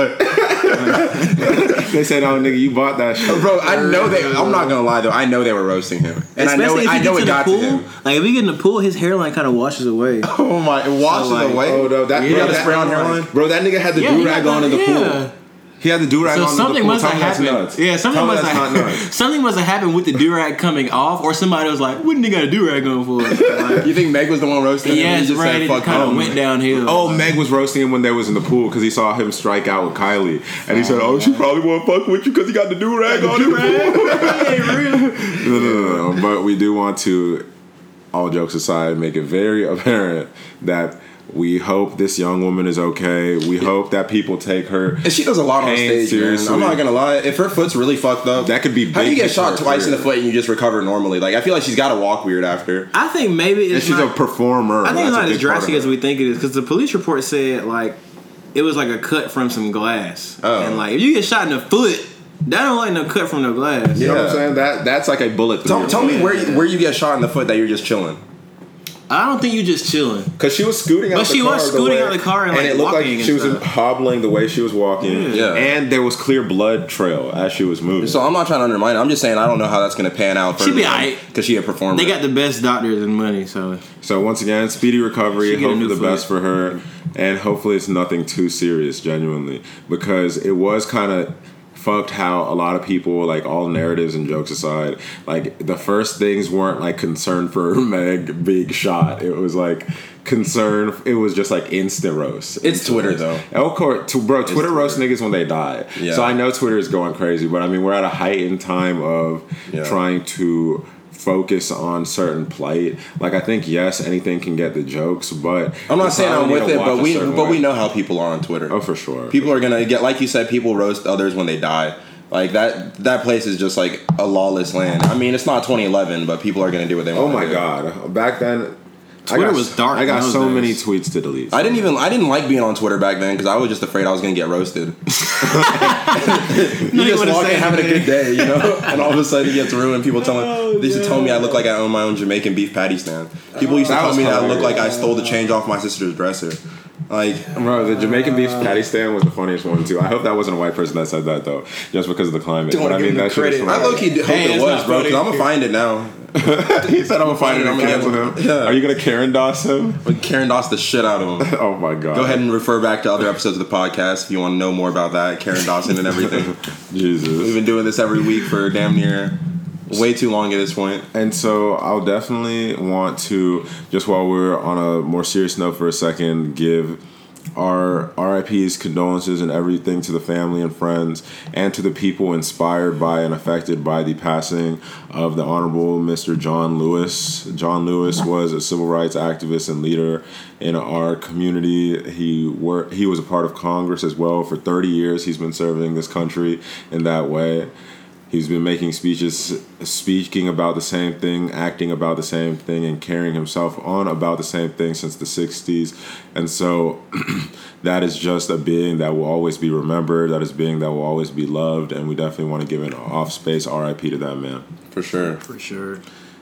They said, "Oh, nigga, you bought that shit." Bro, I know they. I'm not gonna lie though. I know they were roasting him, and I know. Especially It, if I know it to got the pool. to him. Like if you get in the pool, his hairline kind of washes away. Oh my! It washes So, like, away. Oh no, that You bro, gotta that- spray on hairline? Bro, that nigga had the Yeah, do rag got on in the that- pool. Yeah. He had the do rag So on in something must have happened. Yeah, something must have something must have happened with the durag coming off, or somebody was like, "What did he got a durag going for?" Like, You think Meg was the one roasting him? yes, He just right. said, It kind of went downhill. Oh, Meg was roasting him when they was in the pool because he saw him strike out with Kylie, and he said, "Oh, she oh, probably won't fuck with you because he got the do rag on." pool." no, no, no, no. But we do want to, all jokes aside, make it very apparent that we hope this young woman is okay. We hope that people take her. And she does a lot on stage, seriously. man. I'm not gonna lie. If her foot's really fucked up, That could be How do you get shot her twice in the foot and you just recover normally? Like I feel like she's got to walk weird after. I think maybe And she's not, a performer. I think it's not as big part of drastic as we think it is because the police report said like it was like a cut from some glass, Oh. and like if you get shot in the foot, that don't like no cut from the glass. You know what I'm saying? That that's like a bullet. Tell, tell me where you, where you get shot in the foot that you're just chilling. I don't think you just chilling. Because she was scooting out But the she car. was the scooting way- out the car and, like, it looked like walking and she was stuff. hobbling the way she was walking. Yeah. And there was clear blood trail as she was moving. So I'm not trying to undermine. it. I'm just saying I don't know how that's gonna pan out. She be aight. because she had performed. They got the best doctors and money, so So once again, speedy recovery. She Hope for the foot. best for her, and hopefully it's nothing too serious. Genuinely, because it was kind of fucked how a lot of people, like all narratives and jokes aside, like the first things weren't like concern for Meg being shot. It was like concern. It was just like instant roast. It's Twitter, though. Of course, bro. Twitter Twitter. roast niggas when they die. Yeah. So I know Twitter is going crazy, but I mean we're at a heightened time of Yeah. trying to focus on certain plight. Like I think yes, anything can get the jokes, but I'm not saying I'm with it, but we but way. we know how people are on Twitter. Oh, for sure. People are gonna get like you said. People roast others when they die. Like that that place is just like a lawless land. I mean, it's not 2011, but people are gonna do what they want. Oh my god! Back then, Twitter got- was dark I got so days. many tweets to delete. I didn't even I didn't like being on Twitter back then because I was just afraid I was gonna get roasted. you you just wanna walk in having a good day, you know, and all of a sudden it gets ruined. People telling Oh, they used to tell me I look like I own my own Jamaican beef patty stand. People used to oh, That tell me that I look like I stole the change off my sister's dresser. Like Bro, the Jamaican beef uh. patty stand was the funniest one too. I hope that wasn't a white person that said that though, just because of the climate. Don't But I wanna mean, give that shit credit. I low key hope Hey, it was, bro. Because. I'm gonna find it now. he said, "I'm gonna find it I'm gonna cancel get him." him. Yeah. Are you gonna Karen Doss him? But Karen Doss the shit out of him. Oh my god! Go ahead and refer back to other episodes of the podcast if you want to know more about that. Karen Dawson and everything. Jesus, we've been doing this every week for damn near way too long at this point. And so I'll definitely want to, just while we're on a more serious note for a second, give our RIP's condolences and everything to the family and friends and to the people inspired by and affected by the passing of the Honorable Mr. John Lewis. John Lewis was a civil rights activist and leader in our community. He wor- he was a part of Congress as well for 30 years. He's been serving this country in that way. He's been making speeches, speaking about the same thing, acting about the same thing, and carrying himself on about the same thing since the 60s. And so that is just a being that will always be remembered. That is being that will always be loved. And we definitely want to give an off space RIP to that man. For sure. For sure.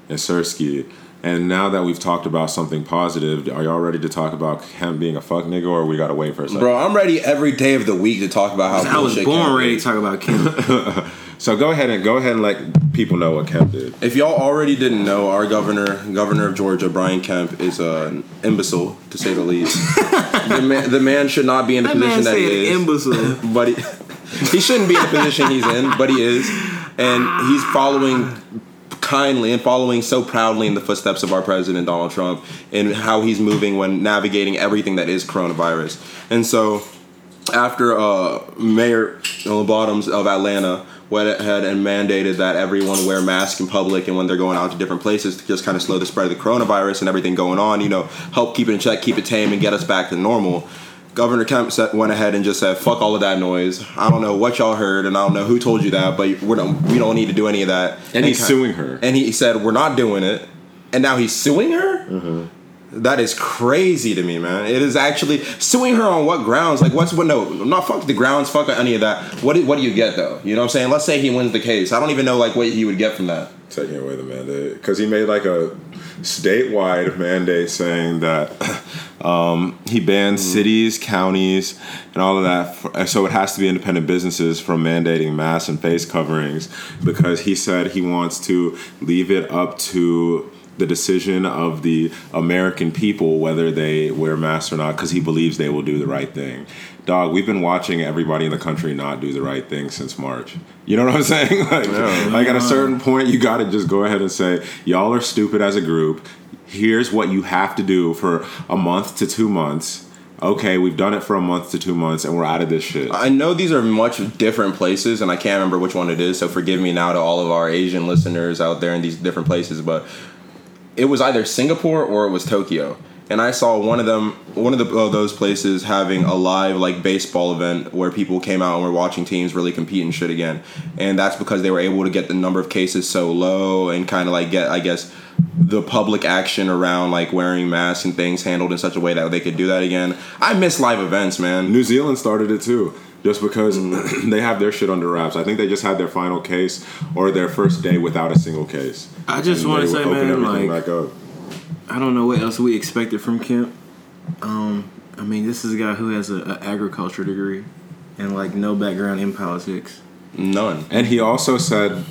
And Sersky. And now that we've talked about something positive, are y'all ready to talk about him being a fuck nigga, or we gotta wait for a second? Bro, I'm ready every day of the week to talk about how I was born Kemp ready to talk about Kim. So go ahead and go ahead and let people know what Kemp did. If y'all already didn't know, our governor, governor of Georgia, Brian Kemp, is an imbecile to say the least. the, man, the man should not be in the that man position that he is. imbecile. but he, he shouldn't be in the position he's in, but he is, and he's following kindly and following so proudly in the footsteps of our president Donald Trump and how he's moving when navigating everything that is coronavirus. And so, after uh, Mayor Bottoms of Atlanta went ahead and mandated that everyone wear masks in public and when they're going out to different places to just kind of slow the spread of the coronavirus and everything going on, you know, help keep it in check, keep it tame, and get us back to normal. Governor Kemp went ahead and just said, "Fuck all of that noise. I don't know what y'all heard, and I don't know who told you that, but we're don't, we don't need to do any of that." And he's he suing her. And he said, "We're not doing it." And now he's suing her. Mm-hmm. That is crazy to me, man. It is actually suing her on what grounds? Like, what's what? No, not fuck the grounds. Fuck any of that. What do, what do you get though? You know what I'm saying? Let's say he wins the case. I don't even know like what he would get from that. taking away the mandate because he made like a statewide mandate saying that um, he bans cities, counties, and all of that. For, so it has to be independent businesses from mandating masks and face coverings because he said he wants to leave it up to the decision of the American people whether they wear masks or not because he believes they will do the right thing. Dog, we've been watching everybody in the country not do the right thing since March. You know what I'm saying? Like, like at a certain point, you got to just go ahead and say, y'all are stupid as a group. Here's what you have to do for a month to two months. Okay, we've done it for a month to two months, and we're out of this shit. I know these are much different places, and I can't remember which one it is. So forgive me now to all of our Asian listeners out there in these different places. But it was either Singapore or it was Tokyo, and I saw one of them, one of the, uh, those places having a live like baseball event where people came out and were watching teams really compete and shit again, and that's because they were able to get the number of cases so low and kind of like get, I guess. The public action around like wearing masks and things handled in such a way that they could do that again. I miss live events, man. New Zealand started it too, just because Mm. they have their shit under wraps. I think they just had their final case or their first day without a single case. I just And want to they say, man, everything like back up. I don't know what else we expected from Kemp. Um, I mean, this is a guy who has a, a agriculture degree and like no background in politics. None. And he also said,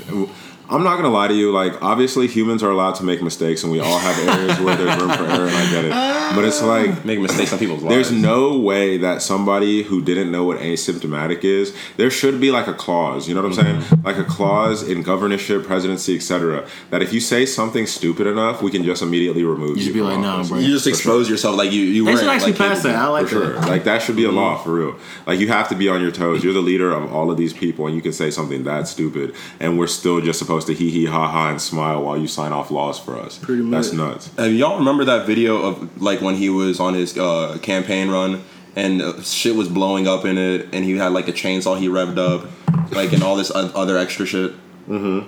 I'm not gonna lie to you. Like, obviously, humans are allowed to make mistakes, and we all have areas where there's room for error, and I get it. But it's like Making mistakes on people's lives. there's no way that somebody who didn't know what asymptomatic is, there should be like a clause. You know what I'm Mm-hmm. saying? Like a clause in governorship, presidency, etc. That if you say something stupid enough, we can just immediately remove You you. should be from like, nah, bro. You just expose yourself like you you They should actually like, pass that. I like For sure. that. Like that should be a law Mm-hmm. for real. Like you have to be on your toes. You're the leader of all of these people, and you can say something that stupid, and we're still just supposed to hee hee ha ha and smile while you sign off laws for us. Pretty much. That's nuts. Have y'all remember that video of like when he was on his uh, campaign run and uh, shit was blowing up in it, and he had like a chainsaw he revved up, like and all this other extra shit. Mm-hmm.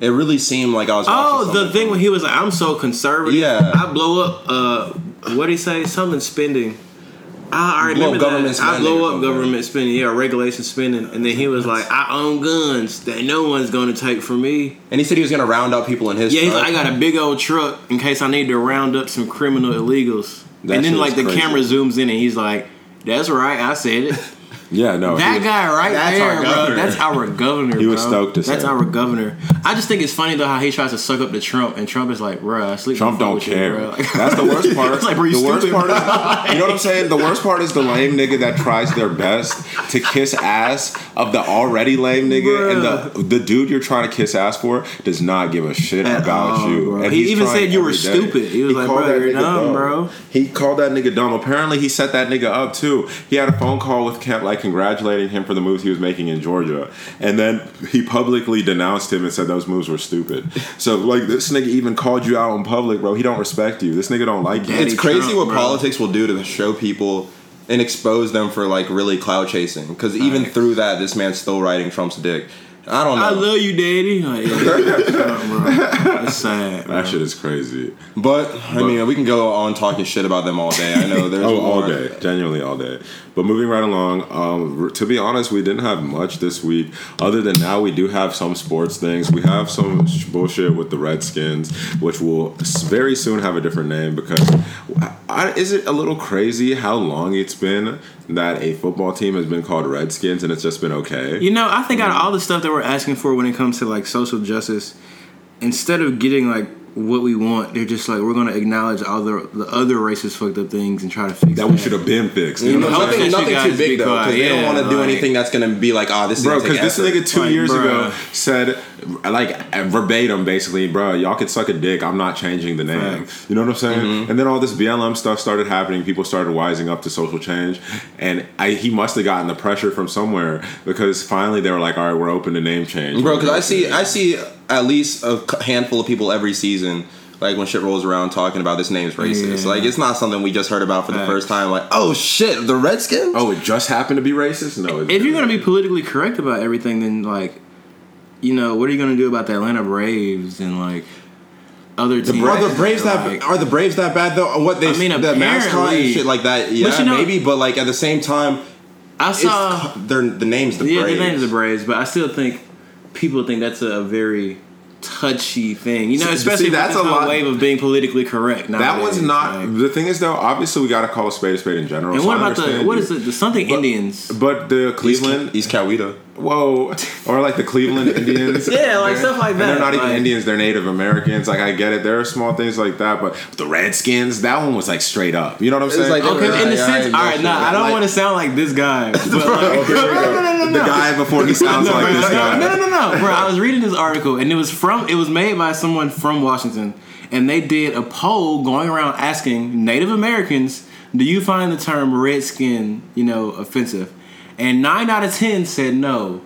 It really seemed like I was. Oh, the thing when he was like, "I'm so conservative." Yeah. I blow up. Uh, what did he say? Something spending. I, remember up government that. I spending blow up government spending. Yeah, regulation spending. And then he was like, "I own guns that no one's going to take from me." and he said he was gonna round up people in his. Yeah, like, I got a big old truck in case I need to round up some criminal illegals. That and then like the crazy. camera zooms in and he's like, "That's right, I said it." Yeah, no, That was- guy right That's there, our bro. governor. That's our governor. He was bro. stoked to say. That's say. our governor. I just think it's funny though how he tries to suck up to Trump, and Trump is like, "Bro, I sleep." Trump don't with you, care. bro." Like- That's the worst part. It's like, bro, you the worst stupid, part is, you know what I'm saying? The worst part is the lame nigga that tries their best to kiss ass of the already lame nigga, and the the dude you're trying to kiss ass for does not give a shit At about all, you. bro. And He even said you were every day. stupid. He was like, called bro, that you're nigga dumb, bro. He called that nigga dumb. Apparently, he set that nigga up too. He had a phone call with Kemp, like congratulating him for the moves he was making in Georgia, and then he publicly denounced him and said those moves were stupid. So, like, this nigga even called you out in public, bro. He don't respect you. This nigga don't like you. It's crazy Trump, what bro. politics will do to show people and expose them for like really cloud chasing. Because even through that, this man's still riding Trump's dick. I don't know. I love you, daddy. Like, yeah, It's sad. Bro. That shit is crazy. but I mean, we can go on talking shit about them all day. I know there's Oh, all day, genuinely all day. But moving right along, um, to be honest, we didn't have much this week. Other than now, we do have some sports things. We have some bullshit with the Redskins, which will very soon have a different name because I, is it a little crazy how long it's been that a football team has been called Redskins and it's just been okay? You know, I think out of all the stuff that we're asking for when it comes to like social justice, instead of getting like what we want, they're just like we're gonna acknowledge all the the other racist fucked up things and try to fix That we should have been fixed. You You know know, what I'm saying? nothing, You nothing too big though, because quiet. they don't want to do like- anything that's gonna be like, oh, this is Bro, because this nigga two Like, years bruh. ago said, like verbatim, basically, bro, y'all could suck a dick. I'm not changing the name. Facts. You know what I'm saying? Mm-hmm. And then all this BLM stuff started happening. People started wising up to social change, and I, he must have gotten the pressure from somewhere because finally they were like, all right, we're open to name change, bro. Because I see, I see at least a handful of people every season. Like when shit rolls around, talking about this name's racist. Yeah. Like it's not something we just heard about for the Facts. first time. Like, oh shit, the Redskins. Oh, it just happened to be racist? No. it's- If you're gonna be politically correct about everything, then like, you know, what are you gonna do about the Atlanta Braves and like other teams? Are the Braves that like, are the Braves that bad though? What they I mean, the mascot and shit like that? Yeah, you know- maybe. But like at the same time, I saw. they're the name's the Braves. yeah, Braves. the name's the Braves, but I still think people think that's a very touchy thing. You know, especially see, that's that's a a lot- wave of being politically correct. that one's not. like- the thing is, though, obviously we got to call a spade a spade in general. and so what I about the understand what you. is it? The something Indians. But the East, Cleveland, East Coweta. Whoa, or like the Cleveland Indians. Yeah, like stuff like And that. they're not even like- Indians; they're Native Americans. Like I get it, there are small things like that, but the Redskins, that one was like straight up. You know what I'm saying? like- Okay, in the Yeah, sense, I all right, nah, I don't like- want to sound like this guy, but like, Oh, here we go. the guy before he sounds no, like bro, this no, guy. No, no, no, no, bro. I was reading this article, and it was from it was made by someone from Washington, and they did a poll going around asking Native Americans, "Do you find the term redskin, you know, offensive?" And nine out of ten said no.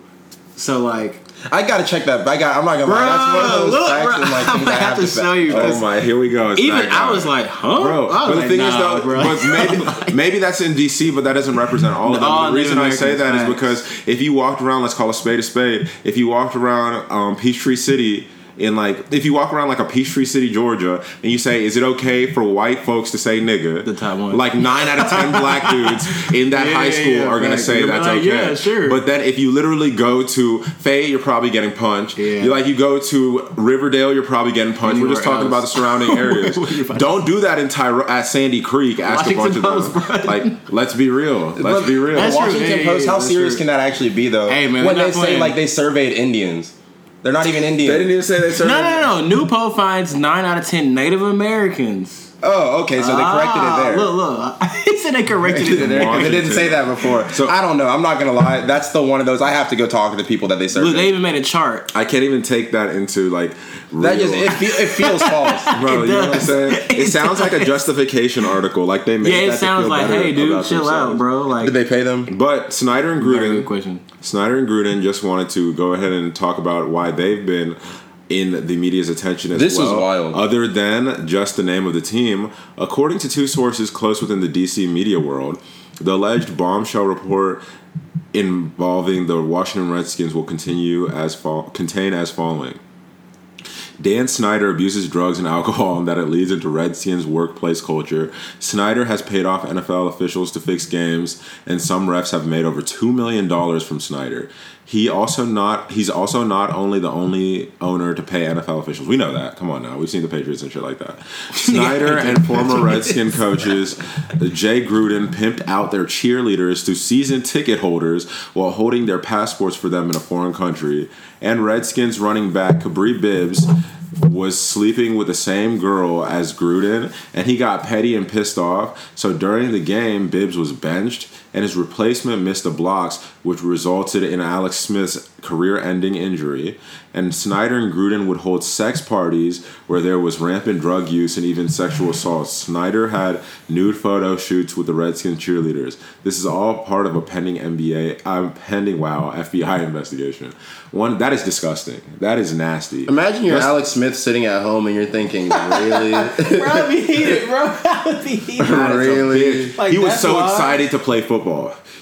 So like, I gotta check that. I got. I'm not gonna Bro, lie. That's one of those look, facts bro, and like I'm things gonna I have to fa- show you. Oh my, here we go. It's even. I was like, huh, Bro, but the like, thing is though, bro. but maybe maybe that's in DC, but that doesn't represent all of them. All the reason I Native say that is Americans, because if you walked around, let's call a spade a spade. If you walked around um, Peachtree City. In like, if you walk around like a Peachtree City, Georgia, and you say, "Is it okay for white folks to say nigga?" The top one. Like nine out of ten black dudes in that Yeah, high school yeah, are gonna say that's like, okay. yeah, sure. But then if you literally go to Faye, you're probably getting punched. Yeah. You like you go to Riverdale, you're probably getting punched. We're just Anywhere talking about the surrounding areas. Where you find- Don't do that in Tyro- at Sandy Creek. Ask a bunch Washington of them. Like, let's be real. Let's But be real. That's true. Washington Post. yeah, How serious true. can that actually be though? Hey, man, when they say like they surveyed Indians, they're not even Indian. They didn't even say they served. No, no, no. New poll finds nine out of ten Native Americans. Oh, okay. So they corrected Ah, it there. Look, look. he said they corrected it They there. didn't- they didn't say that before. So- I don't know. I'm not gonna lie. That's the one of those. I have to go talk to the people that they surveyed. Look, they even made a chart. I can't even take that into like. that just it, fe- it feels false. Bro, It you know what I'm saying? It It sounds like a justification article. Like they made. Yeah, that it to sounds feel like, hey, dude, chill themselves. out, bro. Like, Did they pay them? But Snyder and very good Gruden, question. Snyder and Gruden just wanted to go ahead and talk about why they've been in the media's attention as This was well. wild. Other than just the name of the team, according to two sources close within the DC media world, the alleged bombshell report involving the Washington Redskins will continue as fol- contain as following. Dan Snyder abuses drugs and alcohol and that it leads into Redskins workplace culture. Snyder has paid off NFL officials to fix games, and some refs have made over $2 million from Snyder. He also not he's also not only the only owner to pay NFL officials. We know that. Come on now. We've seen the Patriots and shit like that. Snyder and former Redskin coaches Jay Gruden pimped out their cheerleaders to season ticket holders while holding their passports for them in a foreign country. And Redskins running back Kapri Bibbs was sleeping with the same girl as Gruden, and he got petty and pissed off. So during the game, Bibbs was benched, and his replacement missed the blocks, which resulted in Alex Smith's career ending injury. And Snyder and Gruden would hold sex parties where there was rampant drug use and even sexual assault. Snyder had nude photo shoots with the Redskins cheerleaders. This is all part of a pending NBA, uh, pending wow FBI investigation. One that is disgusting. That is nasty. Imagine you're That's- Alex Smith sitting at home and you're thinking, really, bro, I'd be heated, bro. I would be heated. really. Like, he was so why- excited to play football.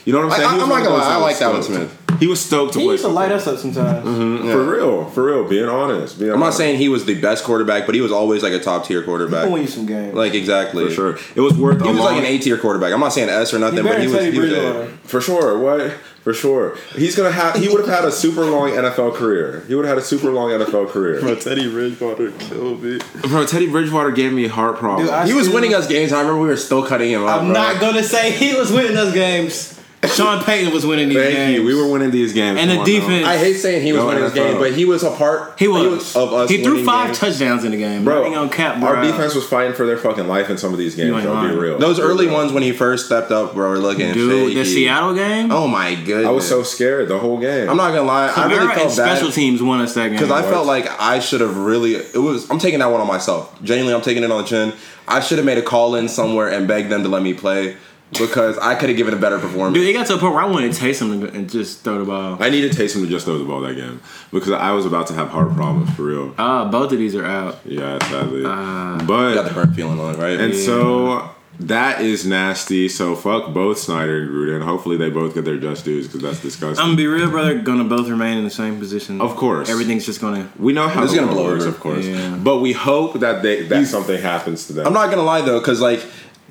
You know what I'm saying? He I'm not one gonna lie, I like was Alex stoked. Smith. He was stoked to He play used to light us up sometimes. Mm-hmm. For real, for real. Being honest, being I'm not saying he was the best quarterback, but he was always like a top tier He'll quarterback. win you some games. Like exactly. for sure. It was worth. He a was long, like an A tier quarterback. I'm not saying S or nothing, better but he was. He was a, For sure. What? For sure. He's gonna have. He would have had a super long NFL career. He would have had a super long NFL career. Bro, Teddy Bridgewater killed me. Bro, Teddy Bridgewater gave me heart problems. Dude, He was winning us games. I remember we were still cutting him out. I'm bro. not gonna say he was winning us games. Sean Payton was winning these Thank games. you. We were winning these games. And the Come on defense- I hate saying he was No winning his NFL. game, but he was a part. He was. of us. He threw five games. touchdowns in the game. Bro, Bro, on cap, our defense was fighting for their fucking life in some of these games. You ain't I'll be real. Those early real. ones when he first stepped up, bro, were looking Dude, the. Seattle game. Oh my goodness! I was so scared the whole game. I'm not gonna lie. I really Kamara and felt special teams won us that game. because I felt like I should have really. It was. I'm taking that one on myself. Genuinely, I'm taking it on the chin. I should have made a call in somewhere and begged them to let me play because I could have given a better performance. Dude, it got to a point where I wanted Taysom to, and just throw the ball. I needed Taysom to just throw the ball that game because I was about to have heart problems for real. Ah, both of these are out. Yeah, sadly. Ah. but got the burnt feeling on it, right? And Yeah. so that is nasty. So fuck both Snyder and Gruden. Hopefully they both get their just dues because that's disgusting. I'm gonna be real, brother. Gonna both remain in the same position. Of course. everything's just gonna. we know how This is gonna blow works, over. of course. Yeah. But we hope that they that something happens to them. I'm not gonna lie though, because like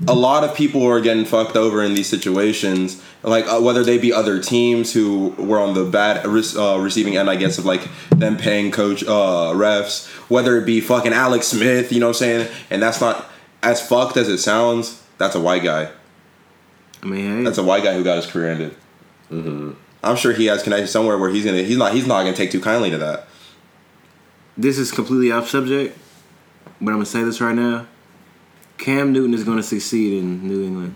a lot of people are getting fucked over in these situations. Like uh, whether they be other teams who were on the bad uh, receiving end, I guess, of like them paying coach uh, refs. Whether it be fucking Alex Smith, you know what I'm saying, and that's not as fucked as it sounds. That's a white guy. I mean, hey, That's a white guy who got his career ended. Mm-hmm. I'm sure he has connections somewhere where he's gonna. He's not. He's not gonna take too kindly to that. this is completely off subject, but I'm gonna say this right now. Cam Newton is gonna succeed in New England.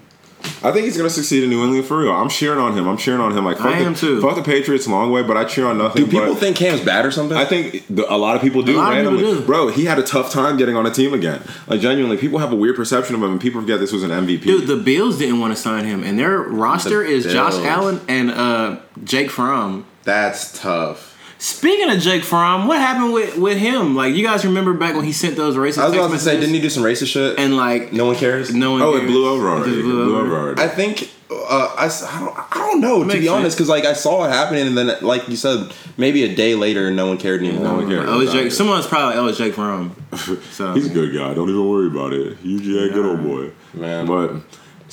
I think he's gonna succeed in New England for real. I'm cheering on him. I'm cheering on him. Like fuck I the, am too. Fuck the Patriots long way, but I cheer on nothing. Do people think Cam's bad or something? I think the, a lot of people do A lot of people do. Bro, he had a tough time getting on a team again. Like genuinely, people have a weird perception of him, and people forget this was an MVP. Dude, the Bills didn't want to sign him, and their roster The is Josh Allen and uh, Jake Fromm. That's tough. Speaking of Jake Fromm, what happened with, with him? Like, you guys remember back when he sent those racist I was about to say, didn't he do some racist shit? And like, no one cares. no one. oh, it blew over already. just It blew blew over. over already. I think uh, I, s- I don't I don't know to Makes be honest because like I saw it happening and then like you said maybe a day later no one cared anymore. No one cared. Oh, it's about Jake. Someone's probably oh, it's Jake Fromm. So He's a good guy. Don't even worry about it. He's a good old boy. Man. But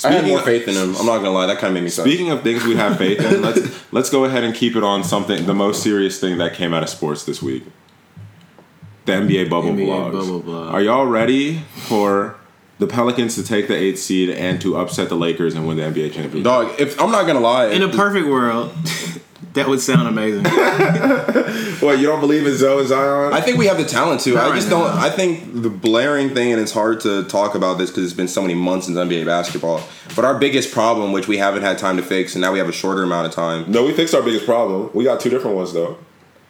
I had speaking more of- faith in him. I'm not gonna lie, that kind of made me sad. Speaking of things we have faith in, let's let's go ahead and keep it on something the most serious thing that came out of sports this week. The NBA bubble NBA blogs. bubble blog. Are y'all ready for the Pelicans to take the eighth seed and to upset the Lakers and win the NBA championship? Dog, if I'm not gonna lie, in a perfect world, that would sound amazing. What you don't believe in Zoe and Zion? I think we have the talent to. Not I right just now. don't. I think the blaring thing, and it's hard to talk about this because it's been so many months since NBA basketball. But our biggest problem, which we haven't had time to fix, and now we have a shorter amount of time, no, we fixed our biggest problem. We got two different ones though.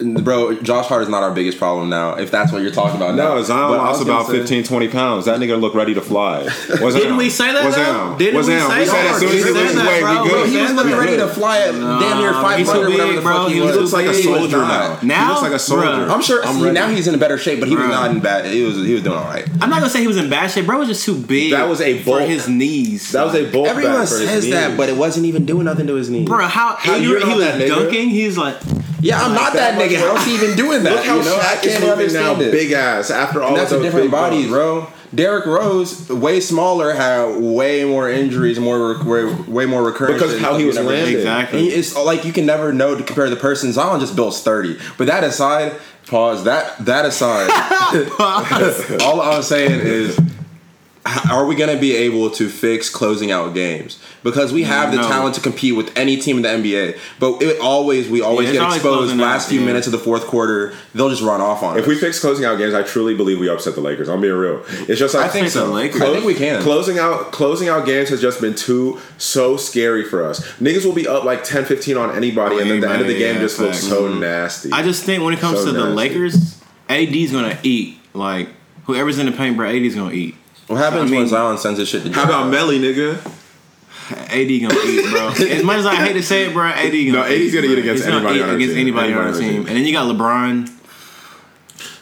Bro. Josh Hart is not our biggest problem now. If that's what you're talking about, now. No, Zion But I lost about say- 15, 20 pounds. That nigga looked ready to fly. Was Didn't we say that, Was though? him? Didn't was we him? say we said that? as soon as he We loses that, weight, bro. we good. He was looking ready to fly at damn near 500, he's too whatever the bro. fuck he He was. was looks like a He was soldier not. now. he Now? looks like a soldier. Bruh. I'm sure. I'm see, now he's in a better shape, but he was not in bad. He was he was doing all right. I'm not gonna say he was in bad shape. Bro was just too big. That was a for his knees. That was a bulk Everyone back for his says that, but it wasn't even doing nothing to his knee. bro. How, How he, you he know was that, dunking. He's like, Yeah, I'm not that, that nigga. much How's he even doing that? Look how you know, I Shaq is can't moving now, it. big ass. After all And that's of a those different big bodies, bones. bro. Derrick Rose, way smaller, had way more injuries, more way, way more recurrence Because how he was landing. Exactly. And it's like you can never know to compare the person. Zion just built thirty, But that aside, pause. That that aside, all I'm saying is, h- are we gonna be able to fix closing out games? Because we have the No. talent to compete with any team in the NBA. But it always we always Yeah, get always exposed closing last out, few yeah. minutes of the fourth quarter. They'll just run off on If us. we fix closing out games, I truly believe we upset the Lakers. I'm being real. It's just like I think the so. Lakers. I think we can. Closing out closing out games has just been too so scary for us. Niggas will be up like 10, 15 on anybody, and then the end of the game yeah, just looks facts. so nasty. I just think when it comes So to the nasty. Lakers, AD's gonna eat. Like whoever's in the paint, bro, AD's gonna eat. What happens I mean- when Zion sends his shit to How about Melli, nigga? AD gonna eat, bro. as much as I hate to say it, bro, AD gonna No, AD's gonna eat bro. against He's gonna anybody eat on our against team. anybody on our Anybody on our team. team. And then you got LeBron.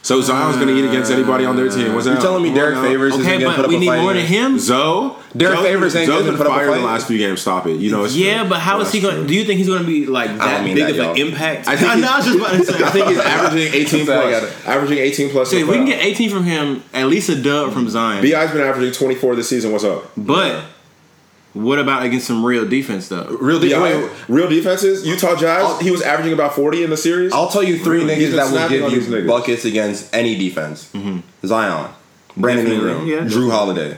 So Zion's gonna eat against anybody on their team. What's You that? telling me Derrick Favors is Okay, gonna put up a fire? we need more than him. Zoe, Derek Zoe's Favors been- ain't Zoe's good been to put up a fired in the last few games. Stop it. You know it's Yeah, true. but how is That's he going? to Do you think he's going to be like that mean big that, of an y'all. impact? I think I, know, I was just about to say. I think he's averaging 18 I plus. got it. Averaging 18 plus. So so if we can get 18 from him, at least a dub from Zion. Bi's been averaging 24 this season. What's up? but what about against some real defense though? Real deal. Bi, Wait, real defenses. Utah Jazz. he was averaging about 40 in the series. I'll tell you three Really? Niggas that will give you buckets against any defense. Mm-hmm. Zion, Brandon Definitely, Ingram, yeah. Jrue Holiday,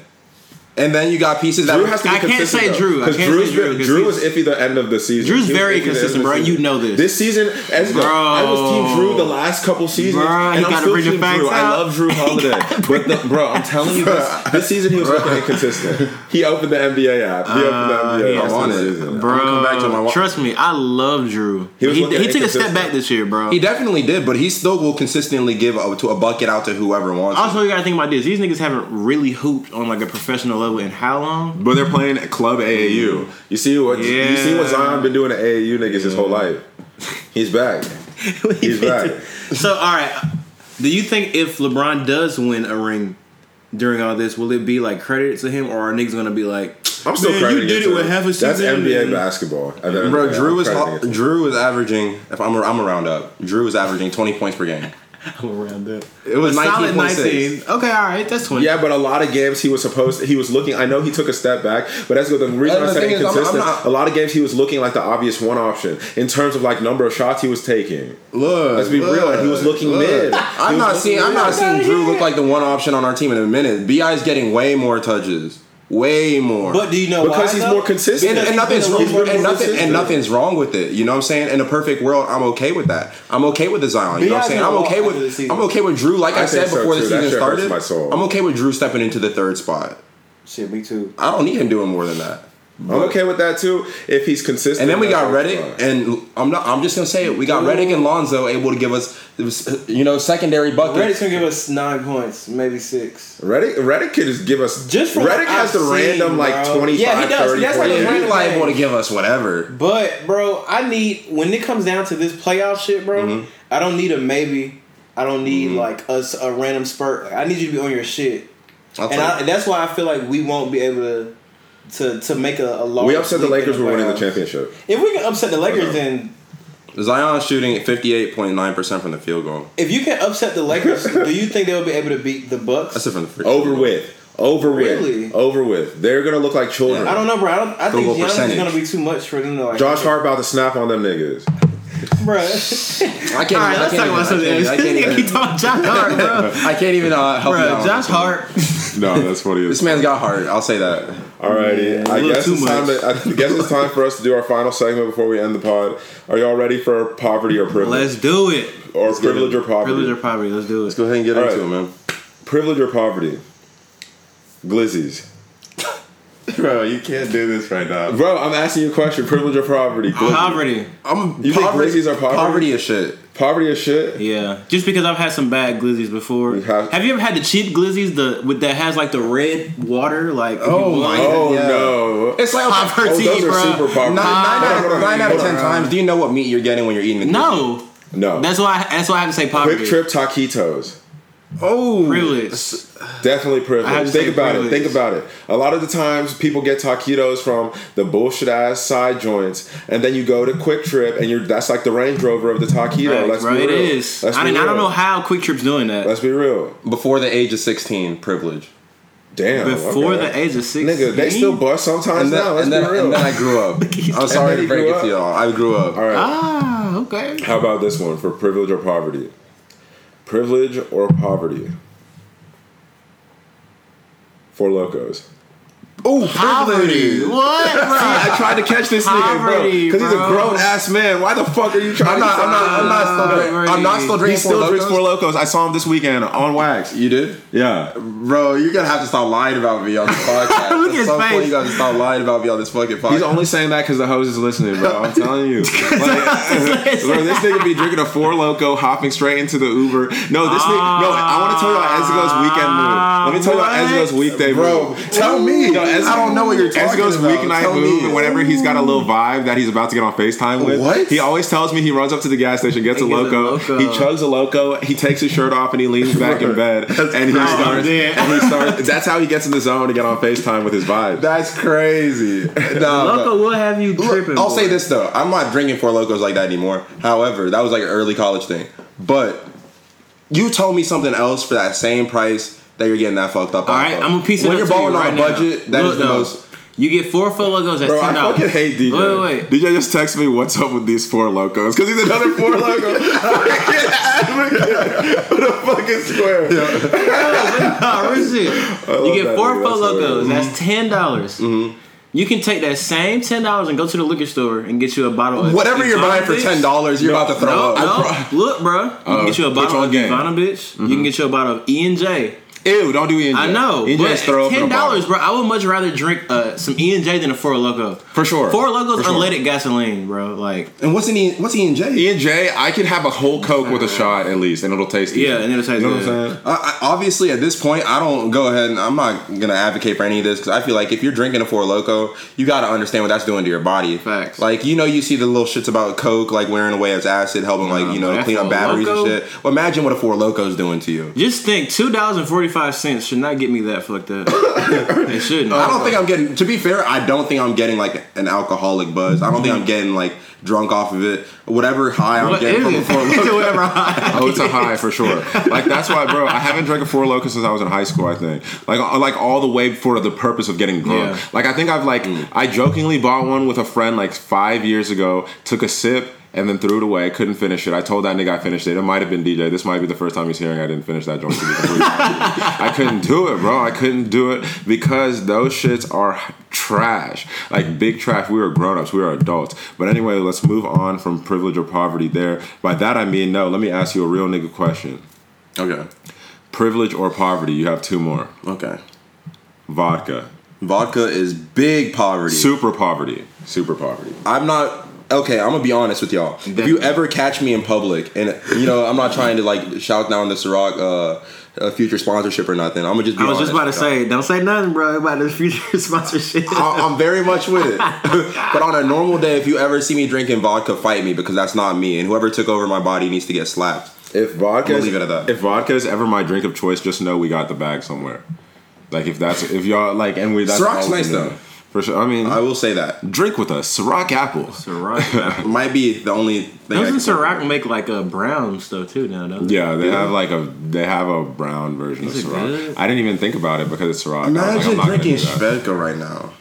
and then you got pieces that Drew has to be I can't consistent, say though. Drew. I 'Cause can't Drew's say Drew, been- Drew he's- was iffy the end of the season. Drew's He very iffy the end of inconsistent, the bro. You know this. This season, as Bro. I was Team Drew the last couple seasons, Bro, and I'm gotta still Team facts Drew. I love Jrue Holiday, but the, bro, I'm telling you, this, this season he was looking inconsistent. He opened the NBA app. He opened the Uh, NBA he app. has on this it. Bro, I'm gonna come back to my trust me, I love Drew. He He, he, took a step back this year, bro. he definitely did, but he still will consistently give a, to a bucket out to whoever wants. it. also, you gotta think about this. These niggas haven't really hooped on like a professional level in how long? But they're playing at club AAU. You see what yeah. you see what Zion been doing to AAU niggas his whole life. He's back. He's back. So, all right. Do you think if LeBron does win a ring during all this, will it be like credit to him, or are niggas gonna be like, I'm still Man, you did to it with half a season. That's NBA and- basketball. At the end of the Bro, day, Drew I'm is crediting it to him. Drew is averaging. If I'm I'm around up, Drew is averaging 20 points per game. around that? It was Solid 19.6. 19. Okay, all right, that's 20. Yeah, but a lot of games he was supposed he was looking. I know he took a step back, but that's good. the reason And I the said thing is, I'm- inconsistent. I'm not- a lot of games he was looking like the obvious one option in terms of like number of shots he was taking. Look, Let's be real, he was looking mid. I'm not seeing. I'm not seeing Drew look like the one option on our team in a minute. Bi's getting way more touches, way more. But do you know because why? he's though? more consistent. and, and nothing's He's wrong, more and nothing, consistent. and nothing's wrong with it. You know what I'm saying? In a perfect world, I'm okay with that. I'm okay with the Zion. You know what I'm saying? I'm okay walk after the with. season. I'm okay with Drew. Like I, I said so, before the too. That season started, my soul. I'm okay with Drew stepping into the third spot. Shit, me too. I don't need him doing more than that. I'm okay with that too if he's consistent. And then we got that's Redick, and I'm not. I'm just gonna say it. We got Redick and Lonzo able to give us, you know, secondary buckets. Redick's gonna give us nine points, maybe six. Redick, Redick could just give us Just from Redick has I've the random seen, like bro. 25, Yeah, he does. 30 That's point like a Yeah, games. he's random liable to give us whatever. But bro, I need when it comes down to this playoff shit, bro. Mm-hmm. I don't need a maybe. I don't need like us a random spurt. Like, I need you to be on your shit, I'll and, I, and that's why I feel like we won't be able to to to make a, a large. We upset the Lakers. We're winning the championship. If we can upset the Lakers, Okay. then Zion shooting at 58.9 percent from the field goal. if you can upset the Lakers, do you think they'll be able to beat the Bucks? That's it from the free Over with. Over Really? with. Over with. They're gonna look like children. I don't know, bro. I, don't, I think Field goal Giannis is gonna be too much for them to like. Josh Hart about to snap on them niggas. bro. I can't. All right, I let's can't talk about something else. I can't, I This can't nigga keep talking Josh Hart, bro. I can't even uh, help you out. Josh Hart. No, that's funny. This man's got heart. I'll say that. Alrighty, I a little guess too it's time. To, I guess it's time for us to do our final segment before we end the pod. Are y'all ready for poverty or privilege? Let's do it. or privilege or poverty? Privilege or poverty. Let's do it. Let's Go ahead and get All into right. it, man. Privilege or poverty? Glizzies. Bro, you can't do this right now. Bro, I'm asking you a question. Privilege or poverty? Poverty. I'm You think glizzies are poverty? Poverty is shit. Poverty is shit. Yeah, just because I've had some bad glizzies before. You have- Have, you ever had the cheap glizzies the with that has like the red water like? Oh my Oh Yeah. no. It's like Poverty, Oh, those are bro. super poverty. nine, nine, out, Hold nine out of ten times. Do you know what meat you're getting when you're eating the glizzy? No, No. that's why. That's why I have to say poverty. Quick trip taquitos. Oh, Privilege. Definitely privilege. Think say about it. Think about it. A lot of the times, people get taquitos from the bullshit ass side joints, and then you go to Quick Trip, and you're that's like the Range Rover of the taquito. Facts, Let's bro, be real. is. Let's I, be mean, I don't know how Quick Trip's doing that. Let's be real. before the age of sixteen, privilege. Damn. Before okay. the age of 16. Nigga, they still bust sometimes And then, now. Let's and, then, be real. and then I grew up. I'm sorry to break grew it up? to y'all. I grew up. All right. Ah, okay. How about this one for privilege or poverty? Privilege or poverty? Four Lokos. Oh, Poverty. What, bro? I tried to catch this nigga, bro, because he's a grown ass man. Why the fuck are you trying? I'm not. to I'm not. I'm not still. Drinking, I'm not still He still Four drinks Locos. Four Lokos. I saw him this weekend on wax. You did, Yeah, bro. You're gonna have to stop lying about me on this podcast. Look at his some point, face. you gotta stop lying about me on this fucking podcast. he's only saying that because the hose is listening, bro. I'm telling you, like, bro, this nigga be drinking a Four Loko, hopping straight into the Uber. No, this nigga. No, I want to tell you about Ezugo's weekend move. Let me tell you about What? Ezugo's ah. weekday Bro, move. tell me. No, Ezugo- I don't know what you're talking Ezugo's about. weeknight Tell move, me. and whenever he's got a little vibe that he's about to get on FaceTime with, What? he always tells me he runs up to the gas station, gets a He gets a loco, Loco. he chugs a loco, he takes his shirt off, and he leans back in bed, and he crazy. starts. Oh, and he starts. That's how he gets in the zone to get on FaceTime with his vibe. That's crazy. Nah, Loco will have you tripping. I'll boy. say this though, I'm not drinking Four Lokos like that anymore. However, that was like an early college thing. But you told me something else for that same price that you're getting that fucked up. All off right, of. I'm gonna piece it when up you're to you balling on right a now. budget. That is Look, the though, most. You get four full logos. That's Bro, ten I dollars. fucking hate DJ. Wait, wait, wait. DJ just texted me, "What's up with these four locos?" Because he's another Four Loko. What a fucking square. Nah, real shit. love You get that four nigga, full that's logos. hilarious. That's ten dollars. You can take that same ten dollars and go to the liquor store and get you a bottle of Whatever you're buying for Ivana ten Bitch. dollars, you're about to throw No, up. no. Look, bro. You can get you a Uh, bottle of one game? Ivana bitch. You can get you a bottle of E and J. Ew, don't do E and J. I know, E and J but throw up ten dollars, bottle. bro. I would much rather drink uh, some E and J than a Four Loko. For sure. Four Lokos For sure. unleaded gasoline, bro. Like, And what's in E- what's E and J? E and J, I could have a whole Coke with a shot at least, and it'll taste. Yeah, decent. and it'll taste You know what good. I'm saying? I, I, obviously, at this point, I don't go ahead and I'm not gonna advocate for any of this because I feel like if you're drinking a Four Loko, you got to understand what that's doing to your body. Facts. Like you know, you see the little shits about Coke, like wearing away as acid, helping like you know clean up batteries Loko? and shit. Well, imagine what a Four Loko's doing to you. just think, two dollars and forty five cents should not get me that fucked up. it shouldn't. I don't think I'm getting. To be fair, I don't think I'm getting like an alcoholic buzz. I don't think I'm getting like drunk off of it. Whatever high I'm What getting is from a it? Four Loko. Whatever high. Oh, it's a high for sure. Like that's why, bro. I haven't drank a Four Loko since I was in high school. I think, like, uh, like all the way for the purpose of getting drunk. Yeah. Like I think I've like I jokingly bought one with a friend like five years ago. Took a sip and then threw it away. I couldn't finish it. I told that nigga I finished it. It might have been DJ. This might be the first time he's hearing I didn't finish that joint. To be completely honest with you. I couldn't do it, bro. I couldn't do it because those shits are trash. Like big trash. We were grown ups. We were adults. But anyway, let's move on from privilege or poverty. There. By that I mean no. Let me ask you a real nigga question. Okay. Privilege or poverty? You have two more. Okay. Vodka. Vodka is big poverty. Super poverty. Super poverty. I'm not okay. I'm gonna be honest with y'all. If you ever catch me in public, and you know, I'm not trying to like shout down the Ciroc uh, uh, future sponsorship or nothing. I'm gonna just. Be I was just about to honest with y'all. say, don't say nothing, bro, about the future sponsorship. I- I'm very much with it. but on a normal day, if you ever see me drinking vodka, fight me because that's not me. And whoever took over my body needs to get slapped. If vodka, leave it at that. If vodka is ever my drink of choice, just know we got the bag somewhere. Like if that's if y'all like and we that's Ciroc's nice, can do. though. For sure. I mean, I will say that drink with us, Ciroc apple. Ciroc. might be the only thing. I Doesn't can- Ciroc make like a brown stuff too now, don't they? Yeah, they Yeah. have like a they have a brown version Is of it Ciroc. good? I didn't even think about it because it's Ciroc. I was like, I'm Imagine not drinking do. Svedka right now.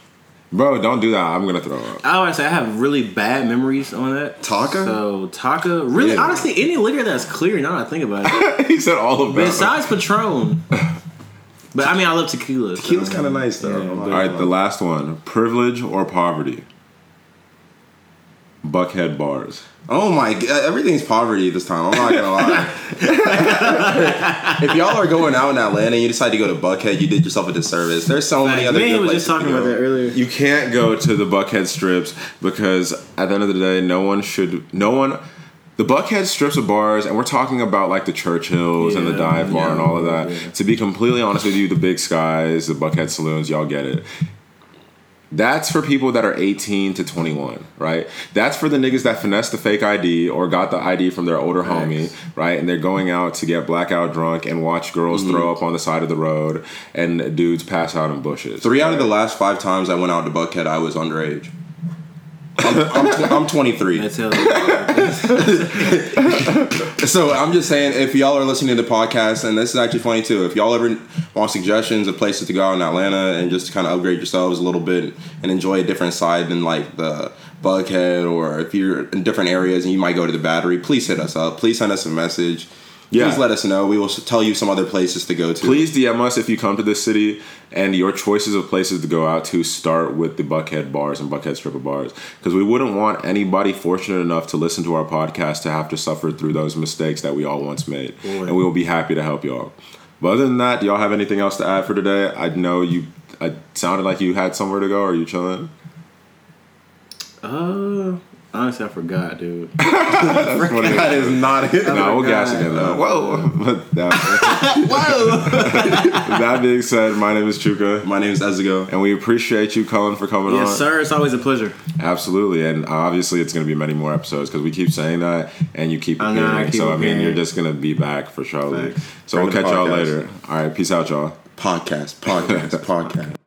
Bro, don't do that. I'm gonna throw up. I would say I have really bad memories on that. Taka? So Taka, really, Yeah. honestly, any liquor that's clear. Now that I think about it, he said all of that. besides Patron. But I mean, I love tequila. so- Tequila's kind of nice though. Yeah, I'm not All gonna right, lie. the last one: privilege or poverty. Buckhead bars. Oh my god, uh, everything's poverty this time. I'm not gonna lie. if y'all are going out in Atlanta and you decide to go to Buckhead, you did yourself a disservice. There's so many other me good was just places to talking about that earlier. You can't go to the Buckhead strips because at the end of the day, no one should. No one. The Buckhead strips of bars, and we're talking about like the Churchills and the Dive Bar yeah, and all of that. yeah. To be completely honest with you, the Big Skies, the Buckhead saloons, y'all get it. That's for people that are 18 to 21, right? That's for the niggas that finessed the fake ID or got the ID from their older homie, right? And they're going out to get blackout drunk and watch girls Mm-hmm. throw up on the side of the road and dudes pass out in bushes. Three out of the last five times I went out to Buckhead, I was underage. I'm, I'm, tw- I'm 23. So I'm just saying, if y'all are listening to the podcast, and this is actually funny too, if y'all ever want suggestions of places to go out in Atlanta and just kind of upgrade yourselves a little bit and enjoy a different side than like the Buckhead, or if you're in different areas and you might go to the Battery, please hit us up. Please send us a message. Yeah. Please let us know. We will tell you some other places to go to. Please DM us if you come to this city and your choices of places to go out to start with the Buckhead bars and Buckhead stripper bars. Because we wouldn't want anybody fortunate enough to listen to our podcast to have to suffer through those mistakes that we all once made. Boy. And we will be happy to help y'all. But other than that, do y'all have anything else to add for today? I know you. I sounded like you had somewhere to go. Are you chilling? Uh, honestly, I forgot, dude. that is not it. No, we'll gas again though. Whoa! But that, Whoa! that being said, my name is Chuka, My name is Ezugo. and we appreciate you, Cullen, for coming on. yes, sir. It's always a pleasure. Absolutely, and obviously it's going to be many more episodes because we keep saying that, and you keep I I appearing. keep so I mean, you're just going to be back for sure. Thanks. So we'll catch the y'all later. All right, peace out, y'all. Podcast, podcast, podcast.